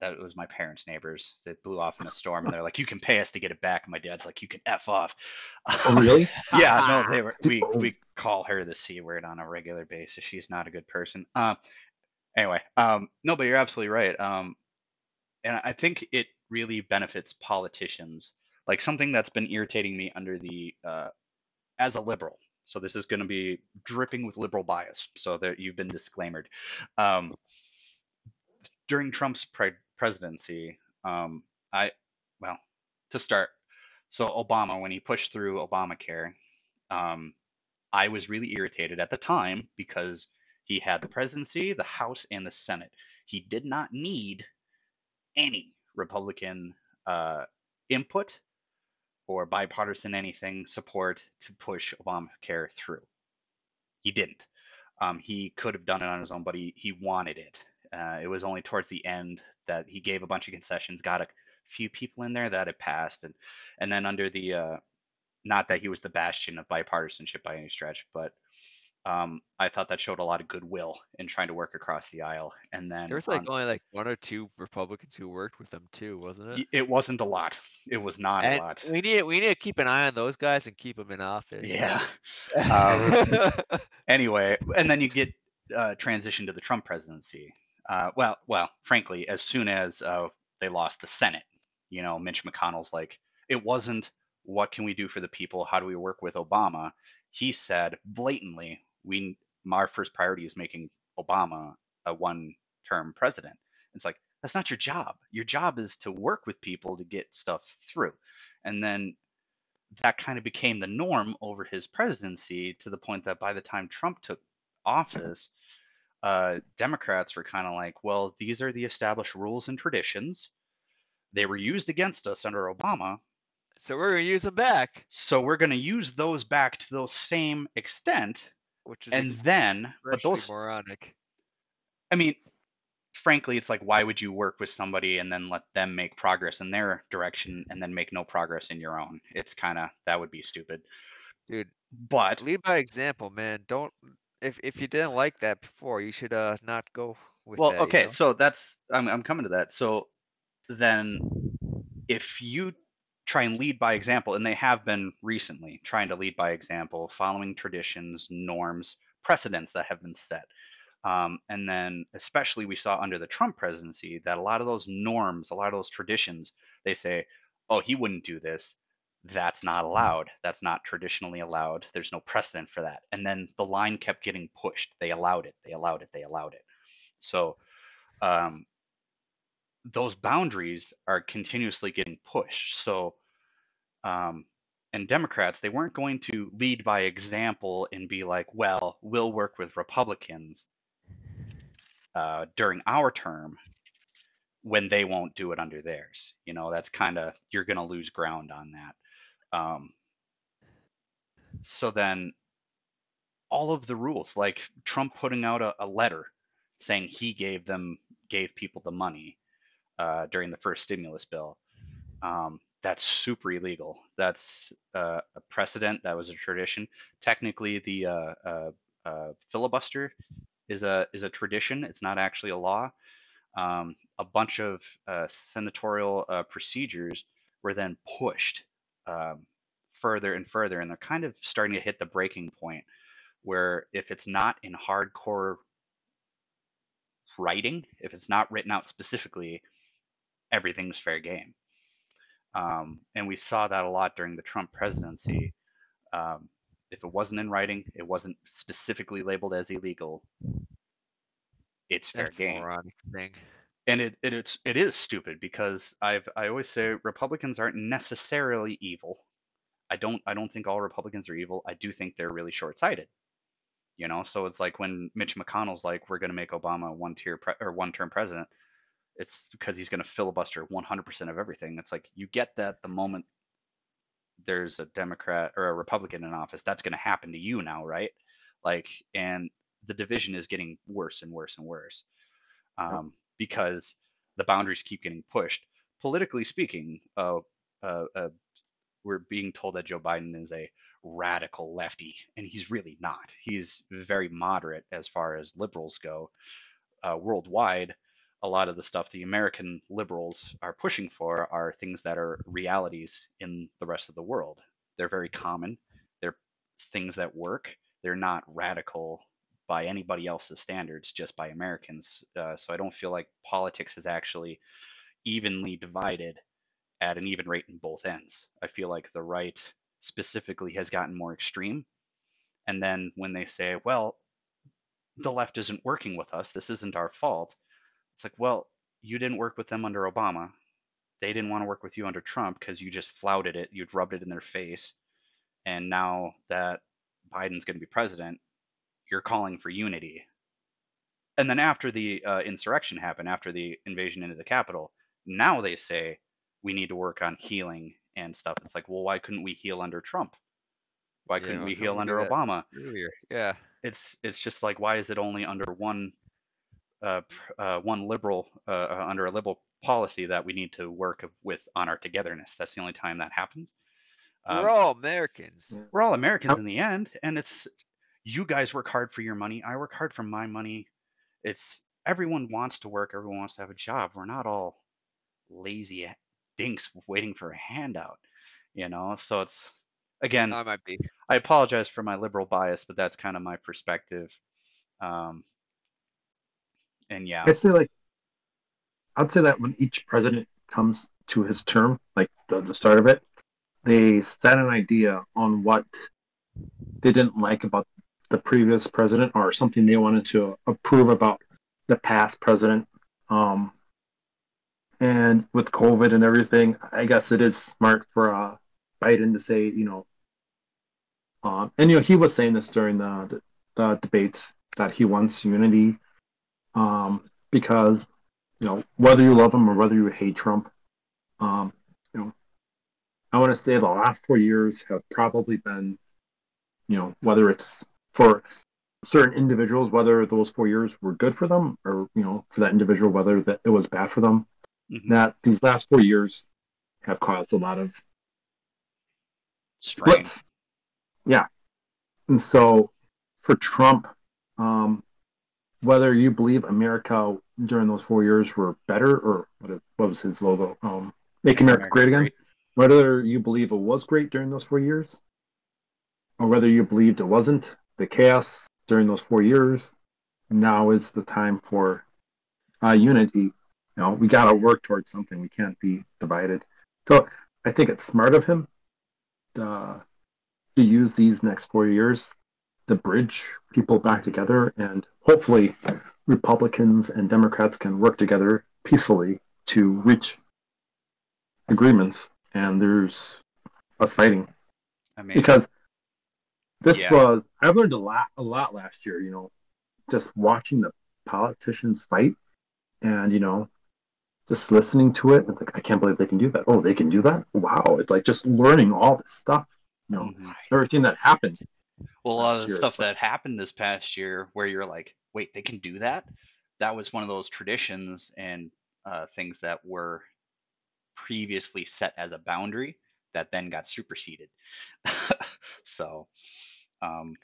that was my parents' neighbors that blew off in a storm, and they're like, "You can pay us to get it back." And my dad's like, "You can f off." oh really yeah, no, they were. We we call her the c word on a regular basis. She's not a good person. Um, anyway, um, no, but you're absolutely right. Um, and I think it really benefits politicians. Like something that's been irritating me under the uh, as a liberal, so this is going to be dripping with liberal bias. So that you've been disclaimed. Um, during Trump's pre- presidency, um, I well to start. So Obama, when he pushed through Obamacare, um, I was really irritated at the time because he had the presidency, the House, and the Senate. He did not need any Republican uh, input or bipartisan anything support to push Obamacare through. He didn't. Um, he could have done it on his own, but he, he wanted it. Uh, it was only towards the end that he gave a bunch of concessions, got a few people in there that it passed, and and then under the uh, not that he was the bastion of bipartisanship by any stretch, but um, I thought that showed a lot of goodwill in trying to work across the aisle. And then There was like on- only like one or two Republicans who worked with him too, wasn't it? it wasn't a lot. It was not And a lot. we need we need to keep an eye on those guys and keep them in office. Yeah. Um, anyway, and then you get uh, transition to the Trump presidency. Uh, well, well, frankly, as soon as uh, they lost the Senate, you know, Mitch McConnell's like, it wasn't what can we do for the people? How do we work with Obama? He said blatantly, we our first priority is making Obama a one-term president. It's like that's not your job. Your job is to work with people to get stuff through, and then that kind of became the norm over his presidency to the point that by the time Trump took office, uh, Democrats were kind of like, well, these are the established rules and traditions. They were used against us under Obama, so we're gonna use them back, so we're going to use those back to those same extent. which is And then, but those, moronic. I mean, frankly, it's like, why would you work with somebody and then let them make progress in their direction and then make no progress in your own? It's kind of, that would be stupid. Dude, But lead by example, man. Don't if if you didn't like that before, you should uh not go with well that. you okay know? so that's I'm, I'm coming to that so then if you try and lead by example and they have been recently trying to lead by example following traditions norms precedents that have been set um, and then especially we saw under the trump presidency that a lot of those norms a lot of those traditions they say oh he wouldn't do this that's not allowed that's not traditionally allowed there's no precedent for that and then the line kept getting pushed they allowed it they allowed it they allowed it so um, those boundaries are continuously getting pushed. So, um, and Democrats, they weren't going to lead by example and be like, well, we'll work with Republicans uh, during our term when they won't do it under theirs. You know, that's kind of, you're going to lose ground on that. Um, so then all of the rules, like Trump putting out a, a letter saying he gave them gave people the money uh, during the first stimulus bill. Um, that's super illegal. That's uh, a precedent. That was a tradition. Technically, the uh, uh, uh, filibuster is a is a tradition. It's not actually a law. Um, a bunch of uh, senatorial procedures were then pushed um, further and further, and they're kind of starting to hit the breaking point where if it's not in hardcore writing, if it's not written out specifically, everything's fair game. Um, and we saw that a lot during the Trump presidency. Um, if it wasn't in writing, it wasn't specifically labeled as illegal. It's fair That's game thing. And it, it it's it is stupid because I've I always say Republicans aren't necessarily evil. I don't I don't think all Republicans are evil. I do think they're really short-sighted. You know, so it's like when Mitch McConnell's like, "We're going to make Obama one-tier pre- or one-term president." It's because he's going to filibuster 100% of everything. It's like you get that the moment there's a Democrat or a Republican in office, that's going to happen to you now, right? Like, and the division is getting worse and worse and worse um, because the boundaries keep getting pushed. Politically speaking, uh, uh, uh, we're being told that Joe Biden is a radical lefty, and he's really not. He's very moderate as far as liberals go. Uh, worldwide, a lot of the stuff the American liberals are pushing for are things that are realities in the rest of the world. They're very common. They're things that work. They're not radical by anybody else's standards, just by Americans. Uh, so I don't feel like politics is actually evenly divided at an even rate in both ends. I feel like the right specifically has gotten more extreme, And then when they say, well, the left isn't working with us, this isn't our fault, it's like, well, you didn't work with them under Obama. They didn't want to work with you under Trump because you just flouted it, you'd rubbed it in their face. And now that Biden's going to be president, you're calling for unity. And then after the uh, insurrection happened, after the invasion into the Capitol, now they say we need to work on healing and stuff. It's like, well, why couldn't we heal under Trump? Why couldn't why we heal under? Obama? Earlier, yeah. It's it's just like why is it only under one uh, uh, one liberal uh, uh, under a liberal policy that we need to work with on our togetherness? That's the only time that happens. Um, We're all Americans. We're all Americans in the end, and it's you guys work hard for your money. I work hard for my money. It's everyone wants to work. Everyone wants to have a job. We're not all lazy dinks waiting for a handout, you know. So it's again, I might be. I apologize for my liberal bias, but that's kind of my perspective. Um, and yeah, I'd say like I'd say that when each president comes to his term, like the, the start of it, they set an idea on what they didn't like about the previous president or something they wanted to approve about the past president. Um, and with COVID and everything, I guess it is smart for uh, Biden to say, you know, um, and you know he was saying this during the, the, the debates that he wants unity um, because you know whether you love him or whether you hate Trump, um, you know, I want to say the last four years have probably been, you know, whether it's for certain individuals, whether those four years were good for them, or you know, for that individual, whether that it was bad for them. mhm, That these last four years have caused a lot of strain. splits. Yeah. And so for Trump, um, whether you believe America during those four years were better or what, what was his logo? Um, Make America, Great Again. Whether you believe it was great during those four years or whether you believed it wasn't, the chaos during those four years, now is the time for uh, unity. You know, we got to work towards something. We can't be divided. So I think it's smart of him uh, to use these next four years to bridge people back together, and hopefully, Republicans and Democrats can work together peacefully to reach agreements. And there's us fighting I mean, because this Yeah. was I've learned a lot a lot last year. You know, just watching the politicians fight, and you know, just listening to it. It's like I can't believe they can do that. Oh, they can do that. Wow! It's like just learning all this stuff. You know, mhm. everything that happened. well, a lot of the year, stuff but- that happened this past year, where you're like, wait, they can do that. That was one of those traditions and uh, things that were previously set as a boundary that then got superseded. so, um,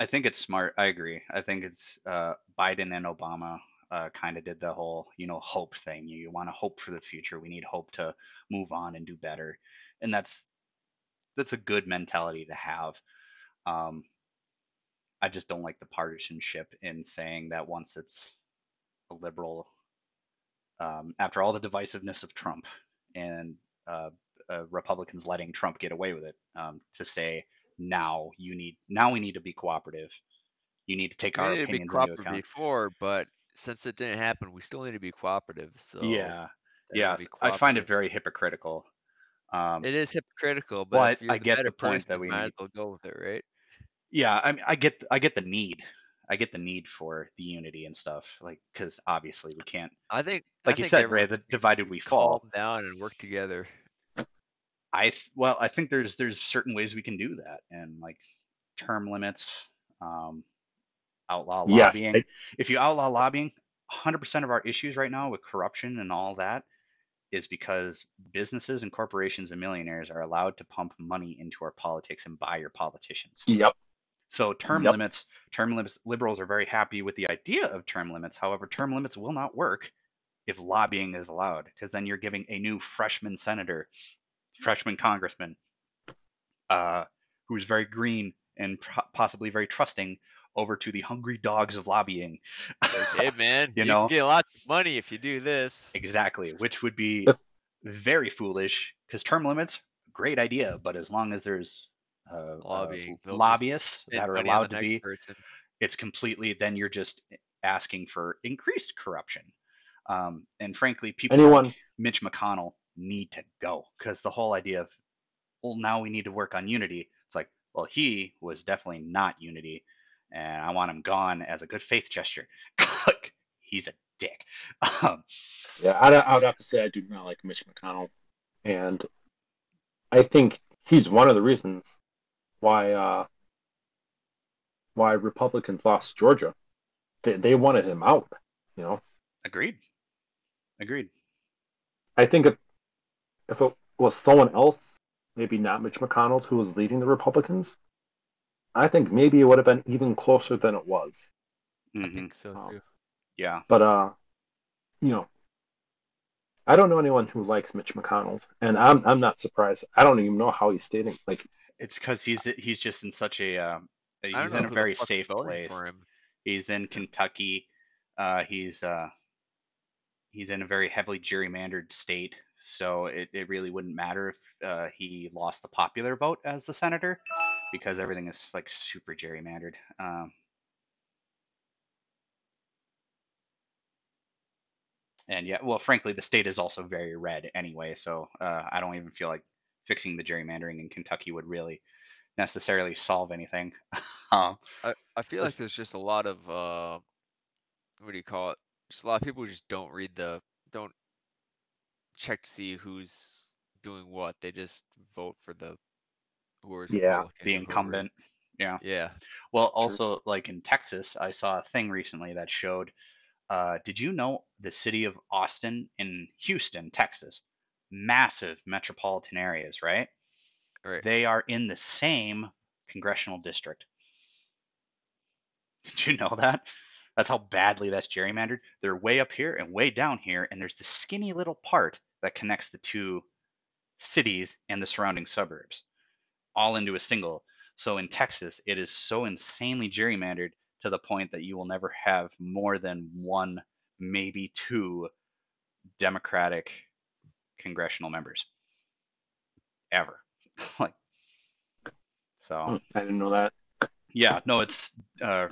I think it's smart. I agree. I think it's uh, Biden and Obama uh, kind of did the whole, you know, hope thing. You, you want to hope for the future. We need hope to move on and do better, and that's that's a good mentality to have. Um, I just don't like the partisanship in saying that once it's a liberal, um, after all the divisiveness of Trump and uh, uh, Republicans letting Trump get away with it, um, to say now you need now we need to be cooperative. You need to take our needed to be opinions into account. before, but since it didn't happen, we still need to be cooperative. So yeah, yeah. I find it very hypocritical. Um, It is hypocritical, but But I get the point person, that we might need- as well go with it, right? yeah i mean i get i get the need i get the need for the unity and stuff like because obviously we can't I think, I like you think said ray the divided we fall down and work together. I th- well i think there's there's certain ways we can do that and like term limits um outlaw Yes, lobbying I- if you outlaw lobbying 100% of our issues right now with corruption and all that is because businesses and corporations and millionaires are allowed to pump money into our politics and buy your politicians Yep. So term Yep. limits, term limits, liberals are very happy with the idea of term limits. However, term limits will not work if lobbying is allowed, because then you're giving a new freshman senator, freshman congressman, uh, who's very green and pro- possibly very trusting, over to the hungry dogs of lobbying. Like, hey man, You you, know? can get lots of money if you do this. exactly, which would be very foolish, because term limits, great idea, but as long as there's uh, uh, Lobbying. They'll lobbyists that are allowed to be. person. It's completely then you're just asking for increased corruption. Um, and frankly, people Anyone- like Mitch McConnell need to go because the whole idea of well now we need to work on unity. It's like well he was definitely not unity, and I want him gone as a good faith gesture. like he's a dick. Um, Yeah, I, I would have to say I do not like Mitch McConnell, and I think he's one of the reasons why uh, why Republicans lost Georgia. They they wanted him out. You know, agreed. Agreed. I think if if it was someone else, maybe not Mitch McConnell, who was leading the Republicans, I think maybe it would have been even closer than it was. I Mhm. think so Oh. too. Yeah. But uh, you know, I don't know anyone who likes Mitch McConnell, and I'm I'm not surprised. I don't even know how he's standing. Like, It's because he's he's just in such a uh, he's in a very safe place. For him. He's in Kentucky. Uh, he's uh, he's in a very heavily gerrymandered state, so it, it really wouldn't matter if uh, he lost the popular vote as the senator, because everything is like super gerrymandered. Um, and yeah, well, frankly, the state is also very red anyway, so uh, I don't even feel like fixing the gerrymandering in Kentucky would really necessarily solve anything. um, I, I feel like there's just a lot of uh, what do you call it? Just a lot of people who just don't read the don't check to see who's doing what. They just vote for the whoever's Yeah, Republican the or whoever's- incumbent. Yeah. Yeah. Well, also like in Texas, I saw a thing recently that showed. Uh, did you know the city of Austin in Houston, Texas, massive metropolitan areas, right? Right. They are in the same congressional district. Did you know that? That's how badly that's gerrymandered. They're way up here and way down here, and there's this skinny little part that connects the two cities and the surrounding suburbs, all into a single. So in Texas, it is so insanely gerrymandered to the point that you will never have more than one, maybe two Democratic congressional members ever. like, so I didn't know that. yeah, no, it's uh,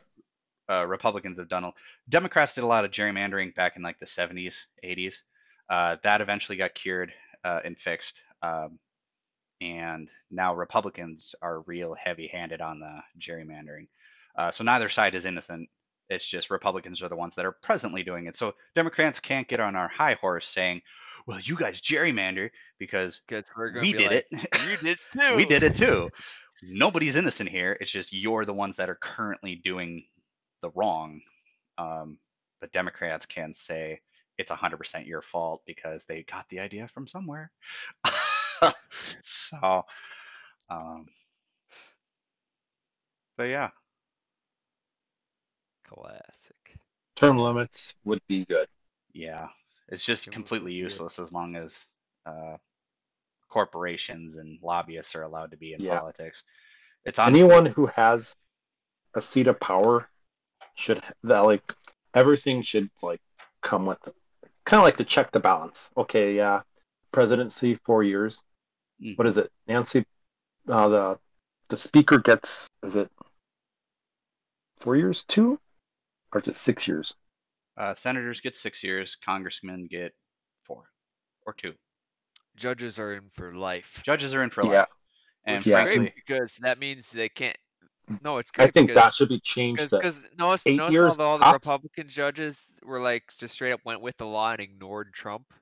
uh, Republicans have done. A, Democrats did a lot of gerrymandering back in like the 70s, 80s. Uh, that eventually got cured uh, and fixed. Um, and now Republicans are real heavy-handed on the gerrymandering. Uh, so neither side is innocent. It's just Republicans are the ones that are presently doing it. So Democrats can't get on our high horse saying, "Well, you guys gerrymander because we be did like, it." You did too. we did it too. Nobody's innocent here. It's just you're the ones that are currently doing the wrong. Um, but Democrats can say it's 100% your fault because they got the idea from somewhere. so, um, but yeah, Classic. Term limits would be good. yeah, it's just It completely be a- useless as long as uh, corporations and lobbyists are allowed to be in Yeah. politics. It's honestly, Anyone who has a seat of power should that like everything should like come with it. Kind of like to check the balance. Okay, yeah, presidency four years. Mhm. What is it? Nancy, uh, the the speaker gets is it four years two, or is it six years? Uh, senators get six years. Congressmen get four or two. Judges are in for life. Judges are in for Yeah. life. And Yeah, great frankly, because that means they can't. No, it's I think because that should be changed. Because notice, eight notice years how all the tops. Republican judges were like just straight up went with the law and ignored Trump.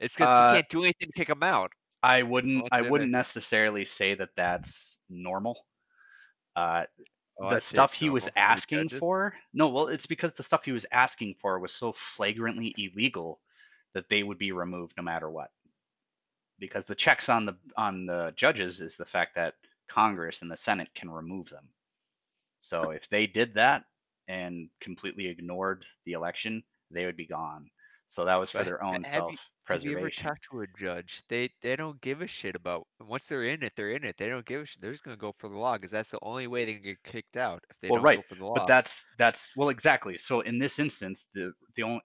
It's because Uh, you can't do anything to kick him out. I wouldn't. Well, I wouldn't it- necessarily say that that's normal. Uh, Oh, the stuff he was normal for the asking for. No, well, it's because the stuff he was asking for was so flagrantly illegal that they would be removed no matter what. Because the checks on the on the judges is the fact that Congress and the Senate can remove them. So if they did that and completely ignored the election, they would be gone. So that was for their own have you- Have you ever talked to a judge? They they don't give a shit about once they're in it, they're in it. They don't give a shit. They're just gonna go for the law because that's the only way they can get kicked out if they Well, don't right, go for the law. But that's that's well exactly. So in this instance, the the only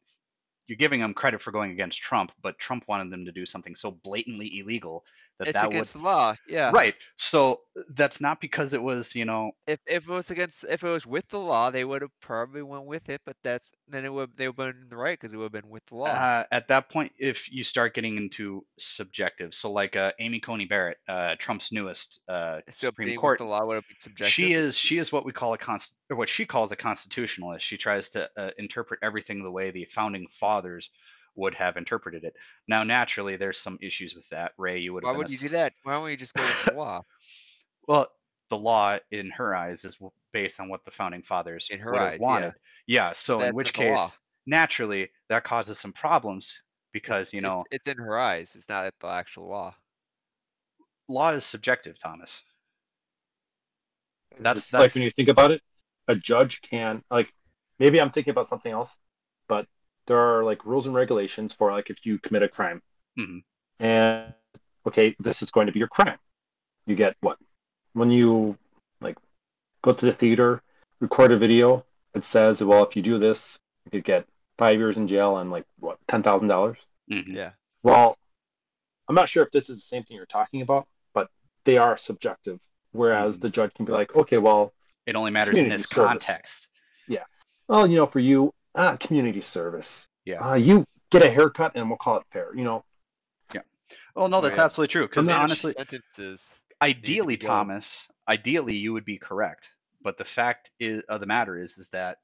you're giving them credit for going against Trump, but Trump wanted them to do something so blatantly illegal that It's that would against the law, yeah. right. So that's not because it was you know If if it was against, if it was with the law, they would have probably went with it, but that's, then it would, they would have been right, cause it would have been with the law. uh, at that point if you start getting into subjective. So like uh, Amy Coney Barrett, uh, Trump's newest uh, So Supreme Court the law would have been subjective. She is she is what we call a const or what she calls a constitutionalist. She tries to uh, interpret everything the way the founding fathers would have interpreted it. Now, naturally, there's some issues with that. Ray, you would Why have been would a you do that? Why don't you just go with the law? well. The law, in her eyes, is based on what the founding fathers In her would eyes, yeah. wanted. Yeah. so That's in which case, law. naturally, that causes some problems because you know It's in her eyes, it's not the actual law. law is subjective, Thomas. That's- It's like when you think about it, a judge can like maybe I'm thinking about something else, but there are like rules and regulations for like if you commit a crime. Mhm. And okay, this is going to be your crime. You get what? When you like go to the theater, record a video, it says, well, if you do this, you could get five years in jail and like what, ten thousand dollars? Mhm. Yeah. Well, I'm not sure if this is the same thing you're talking about, but they are subjective. Whereas Mhm. the judge can be like, okay, well, It only matters in this service. context. well, you know, for you, ah, community service. Yeah. Uh, you get a haircut and we'll call it fair. You know, Yeah. Oh no, that's Right. absolutely true. Because not- honestly, Sentences. ideally go. thomas ideally you would be correct but the fact is, of the matter is is that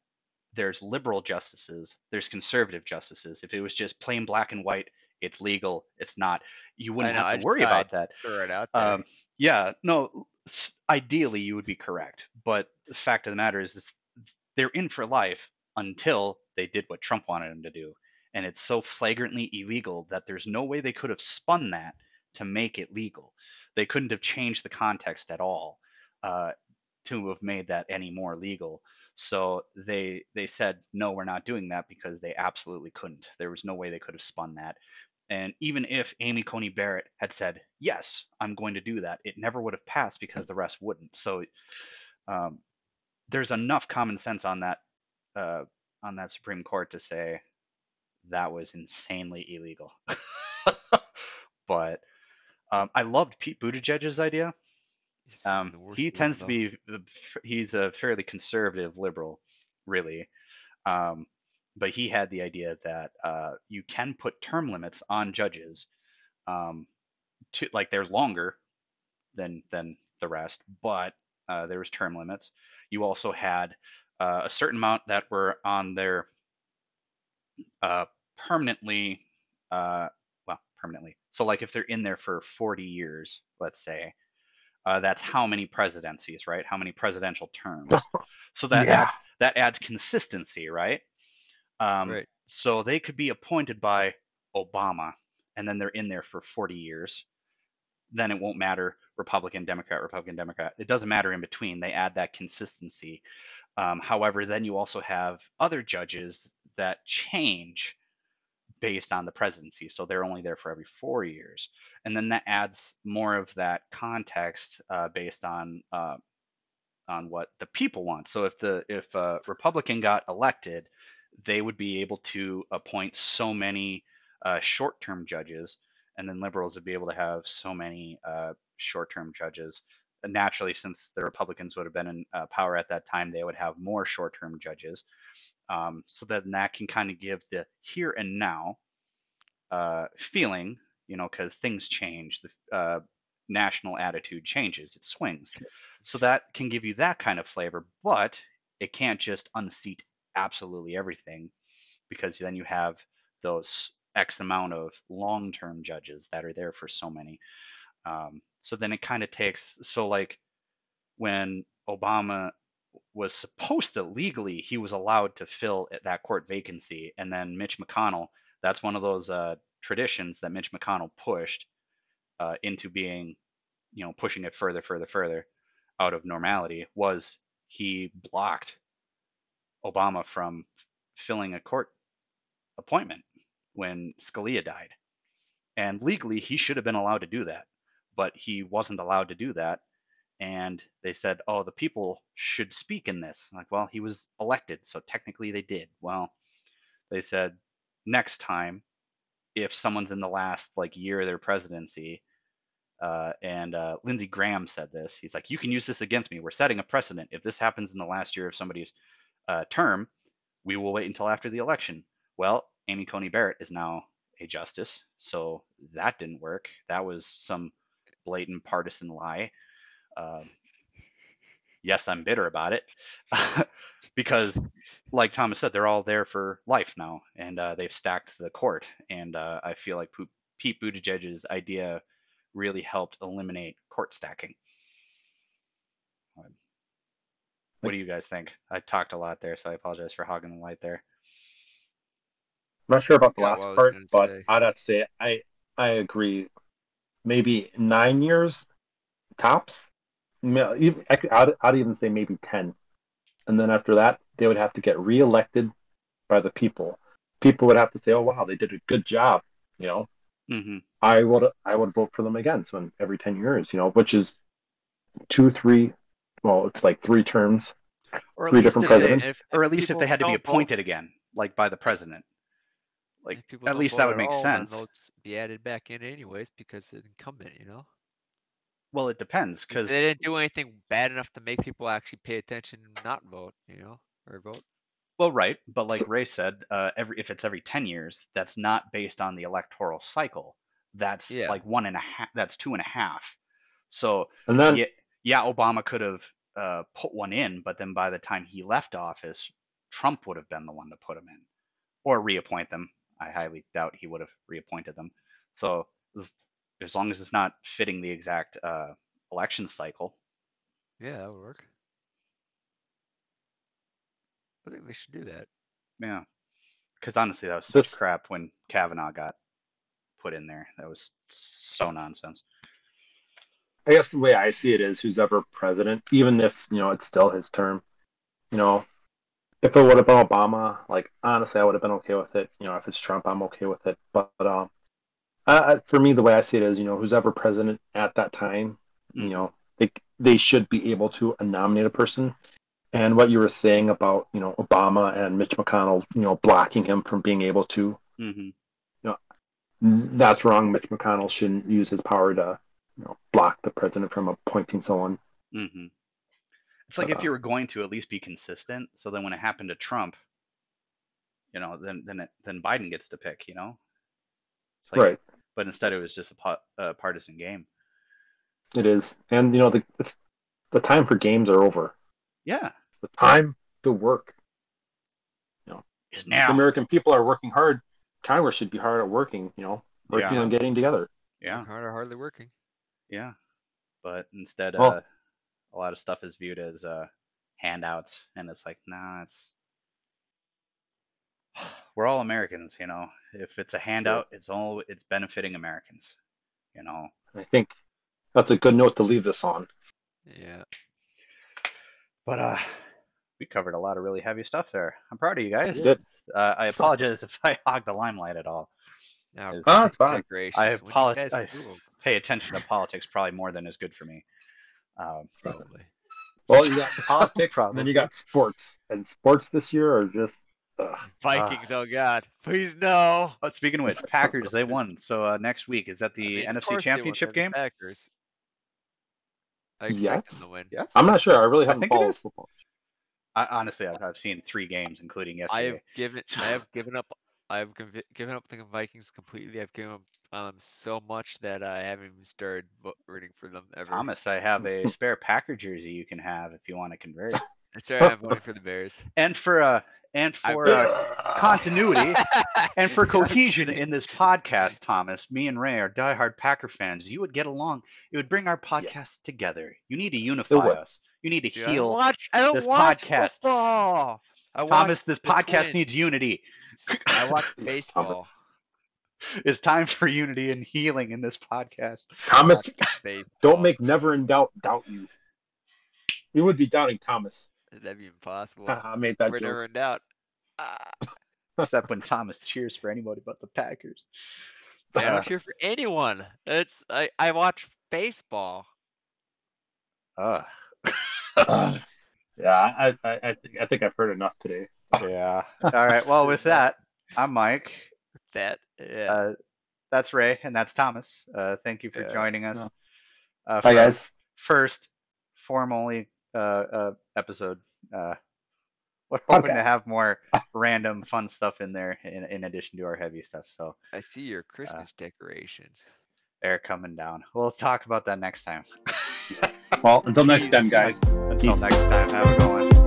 there's liberal justices there's conservative justices if it was just plain black and white it's legal it's not you wouldn't know, have to just worry about that Throw it out there. um, yeah no ideally you would be correct but the fact of the matter is, is they're in for life until they did what trump wanted them to do. And it's so flagrantly illegal that there's no way they could have spun that to make it legal. They couldn't have changed the context at all uh, to have made that any more legal. So they they said no we're not doing that because they absolutely couldn't. There was no way they could have spun that. And even if amy coney barrett had said yes i'm going to do that it never would have passed because the rest wouldn't. So um, there's enough common sense on that uh, on that supreme court to say that was insanely illegal but um, I loved Pete Buttigieg's idea. Um, he tends to be he's a fairly conservative liberal, really. Um, but he had the idea that uh, you can put term limits on judges, um, to like they're longer than than the rest, but uh, there was term limits. You also had uh, a certain amount that were on their uh, permanently, uh, well, permanently. So like if they're in there for 40 years, let's say, uh, that's how many presidencies, right? How many presidential terms? So that Yeah. adds, that adds consistency, right? Um, Right. So they could be appointed by Obama, and then they're in there for 40 years. Then it won't matter Republican, Democrat, Republican, Democrat. It doesn't matter in between. They add that consistency. Um, however, then you also have other judges that change based on the presidency. So they're only there for every four years. And then that adds more of that context uh, based on uh, on what the people want. So if the if a Republican got elected, they would be able to appoint so many uh, short-term judges, and then liberals would be able to have so many uh, short-term judges. Naturally, since the Republicans would have been in uh, power at that time, they would have more short-term judges. Um, so then that can kind of give the here and now uh, feeling, you know, because things change. The uh, national attitude changes, it swings. So that can give you that kind of flavor, but it can't just unseat absolutely everything because then you have those X amount of long term judges that are there for so many. Um, so then it kind of takes, so like when Obama was supposed to legally, he was allowed to fill that court vacancy. And then Mitch McConnell, that's one of those uh, traditions that Mitch McConnell pushed uh, into being, you know, pushing it further, further, further out of normality was he blocked Obama from filling a court appointment when Scalia died. And legally, he should have been allowed to do that, but he wasn't allowed to do that. And they said, oh, the people should speak in this. Like, well, he was elected, so technically they did. Well, they said, next time, if someone's in the last like year of their presidency, Uh, and uh, Lindsey Graham said this. He's like, "You can use this against me. We're setting a precedent. If this happens in the last year of somebody's uh, term, we will wait until after the election." Well, Amy Coney Barrett is now a justice, so that didn't work. That was some blatant partisan lie. Uh, yes, I'm bitter about it because, like Thomas said, they're all there for life now, and uh, they've stacked the court. And uh, I feel like Pete Buttigieg's idea really helped eliminate court stacking. What do you guys think? I talked a lot there, so I apologize for hogging the light there. I'm not sure about the Yeah, last what part, but say. I'd have to say I I agree. Maybe nine years tops. I could, I'd, I'd even say maybe ten, and then after that, they would have to get reelected by the people. People would have to say, "Oh wow, they did a good job," you know. hmm I would I would vote for them again. So in every ten years, you know, which is two, three. Well, it's like three terms. Or Three different they- presidents. If- or at least if they had to be don't vote- appointed again, like by the president. Like people at least that would make all, sense. They'll be added back in anyways because it's incumbent, you know. Well, it depends because they didn't do anything bad enough to make people actually pay attention and not vote, you know, or vote. well, right, but like Ray said, uh, every if it's every ten years, that's not based on the electoral cycle. That's Yeah. like one and a half. That's two and a half. So And then yeah, yeah, Obama could have uh, put one in, but then by the time he left office, Trump would have been the one to put him in or reappoint them. I highly doubt he would have reappointed them. So as, as long as it's not fitting the exact uh, election cycle, Yeah, that would work. I think they should do that. yeah. Because honestly, that was such This- crap when Kavanaugh got put in there. That was so nonsense. I guess the way I see it is who's ever president, even if, you know, it's still his term, you know, if it would have been Obama, like honestly, I would have been okay with it. You know, if it's Trump, I'm okay with it. But um, uh, for me, the way I see it is, you know, who's ever president at that time, you Mhm. know, they they should be able to nominate a person. And what you were saying about, you know, Obama and Mitch McConnell, you know, blocking him from being able to, hmm you know, that's wrong. Mitch McConnell shouldn't use his power to, you know, block the president from appointing someone. hmm It's like if Uh, you were going to at least be consistent, so then when it happened to Trump, you know, then then it, then Biden gets to pick, you know. It's like, right. But instead, it was just a, pa- a partisan game. It is, and you know the it's the time for games are over. Yeah, The time to work. You know, is The now. American people are working hard. Congress should be hard at working. You know, working Yeah. on getting together. Yeah, Hard or hardly working. yeah. But instead, Well- uh, a lot of stuff is viewed as uh, handouts, and it's like, nah, it's we're all Americans, you know. If it's a handout, it's all it's benefiting Americans, you know. I think that's a good note to leave this on. Yeah. But uh, we covered a lot of really heavy stuff there. I'm proud of you guys. We did. Uh, I apologize if I hog the limelight at all. Now, Is- Oh, it's fine. I when you I- Pay attention to politics probably more than is good for me. Um, probably. Well, you got politics, and then you got sports, and sports this year are just. Uh, Vikings, oh god, please no. oh, speaking of which, Packers they won. So uh, next week is that the I mean, NFC course they won, Championship game? Packers. I expect Yes. them to win. Yes. I'm not sure. I really haven't think it followed is. football. I, honestly, I've, I've seen three games, including yesterday. I yesterday. have given I have given up I have convi- given up the Vikings completely. I've given up on them so much that I haven't even started rooting for them ever. Thomas, I have a spare Packer jersey you can have if you want to convert. That's right, I'm voting for the Bears. And for uh, and for uh, continuity and for cohesion in this podcast, Thomas, me and Ray are diehard Packer fans. You would get along. It would bring our podcast together. You need to unify us. You need to I heal. watch. I don't this watch podcast. football. I Thomas, this podcast Twins. needs unity. I watch baseball. It's time for unity and healing in this podcast. Thomas, don't make never in doubt doubt you. We would be doubting Thomas. That'd be impossible. I made that We're joke. never in doubt. Ah, Except when Thomas cheers for anybody but the Packers. I Uh, don't cheer for anyone. It's I. I watch baseball. uh, Ugh. yeah, I, I, I, think, I think I've heard enough today. Yeah. All right. Well, with that, I'm Mike. That yeah. Uh, that's Ray, and that's Thomas. Uh, thank you for Yeah. joining us. No. uh, Bye, for our guys. First form only uh, uh, episode. Uh, we're hoping to have more random fun stuff in there in, in addition to our heavy stuff. So I see your Christmas decorations. they're coming down. We'll talk about that next time. Well, until next time, guys. Until Peace. next time, have a good one.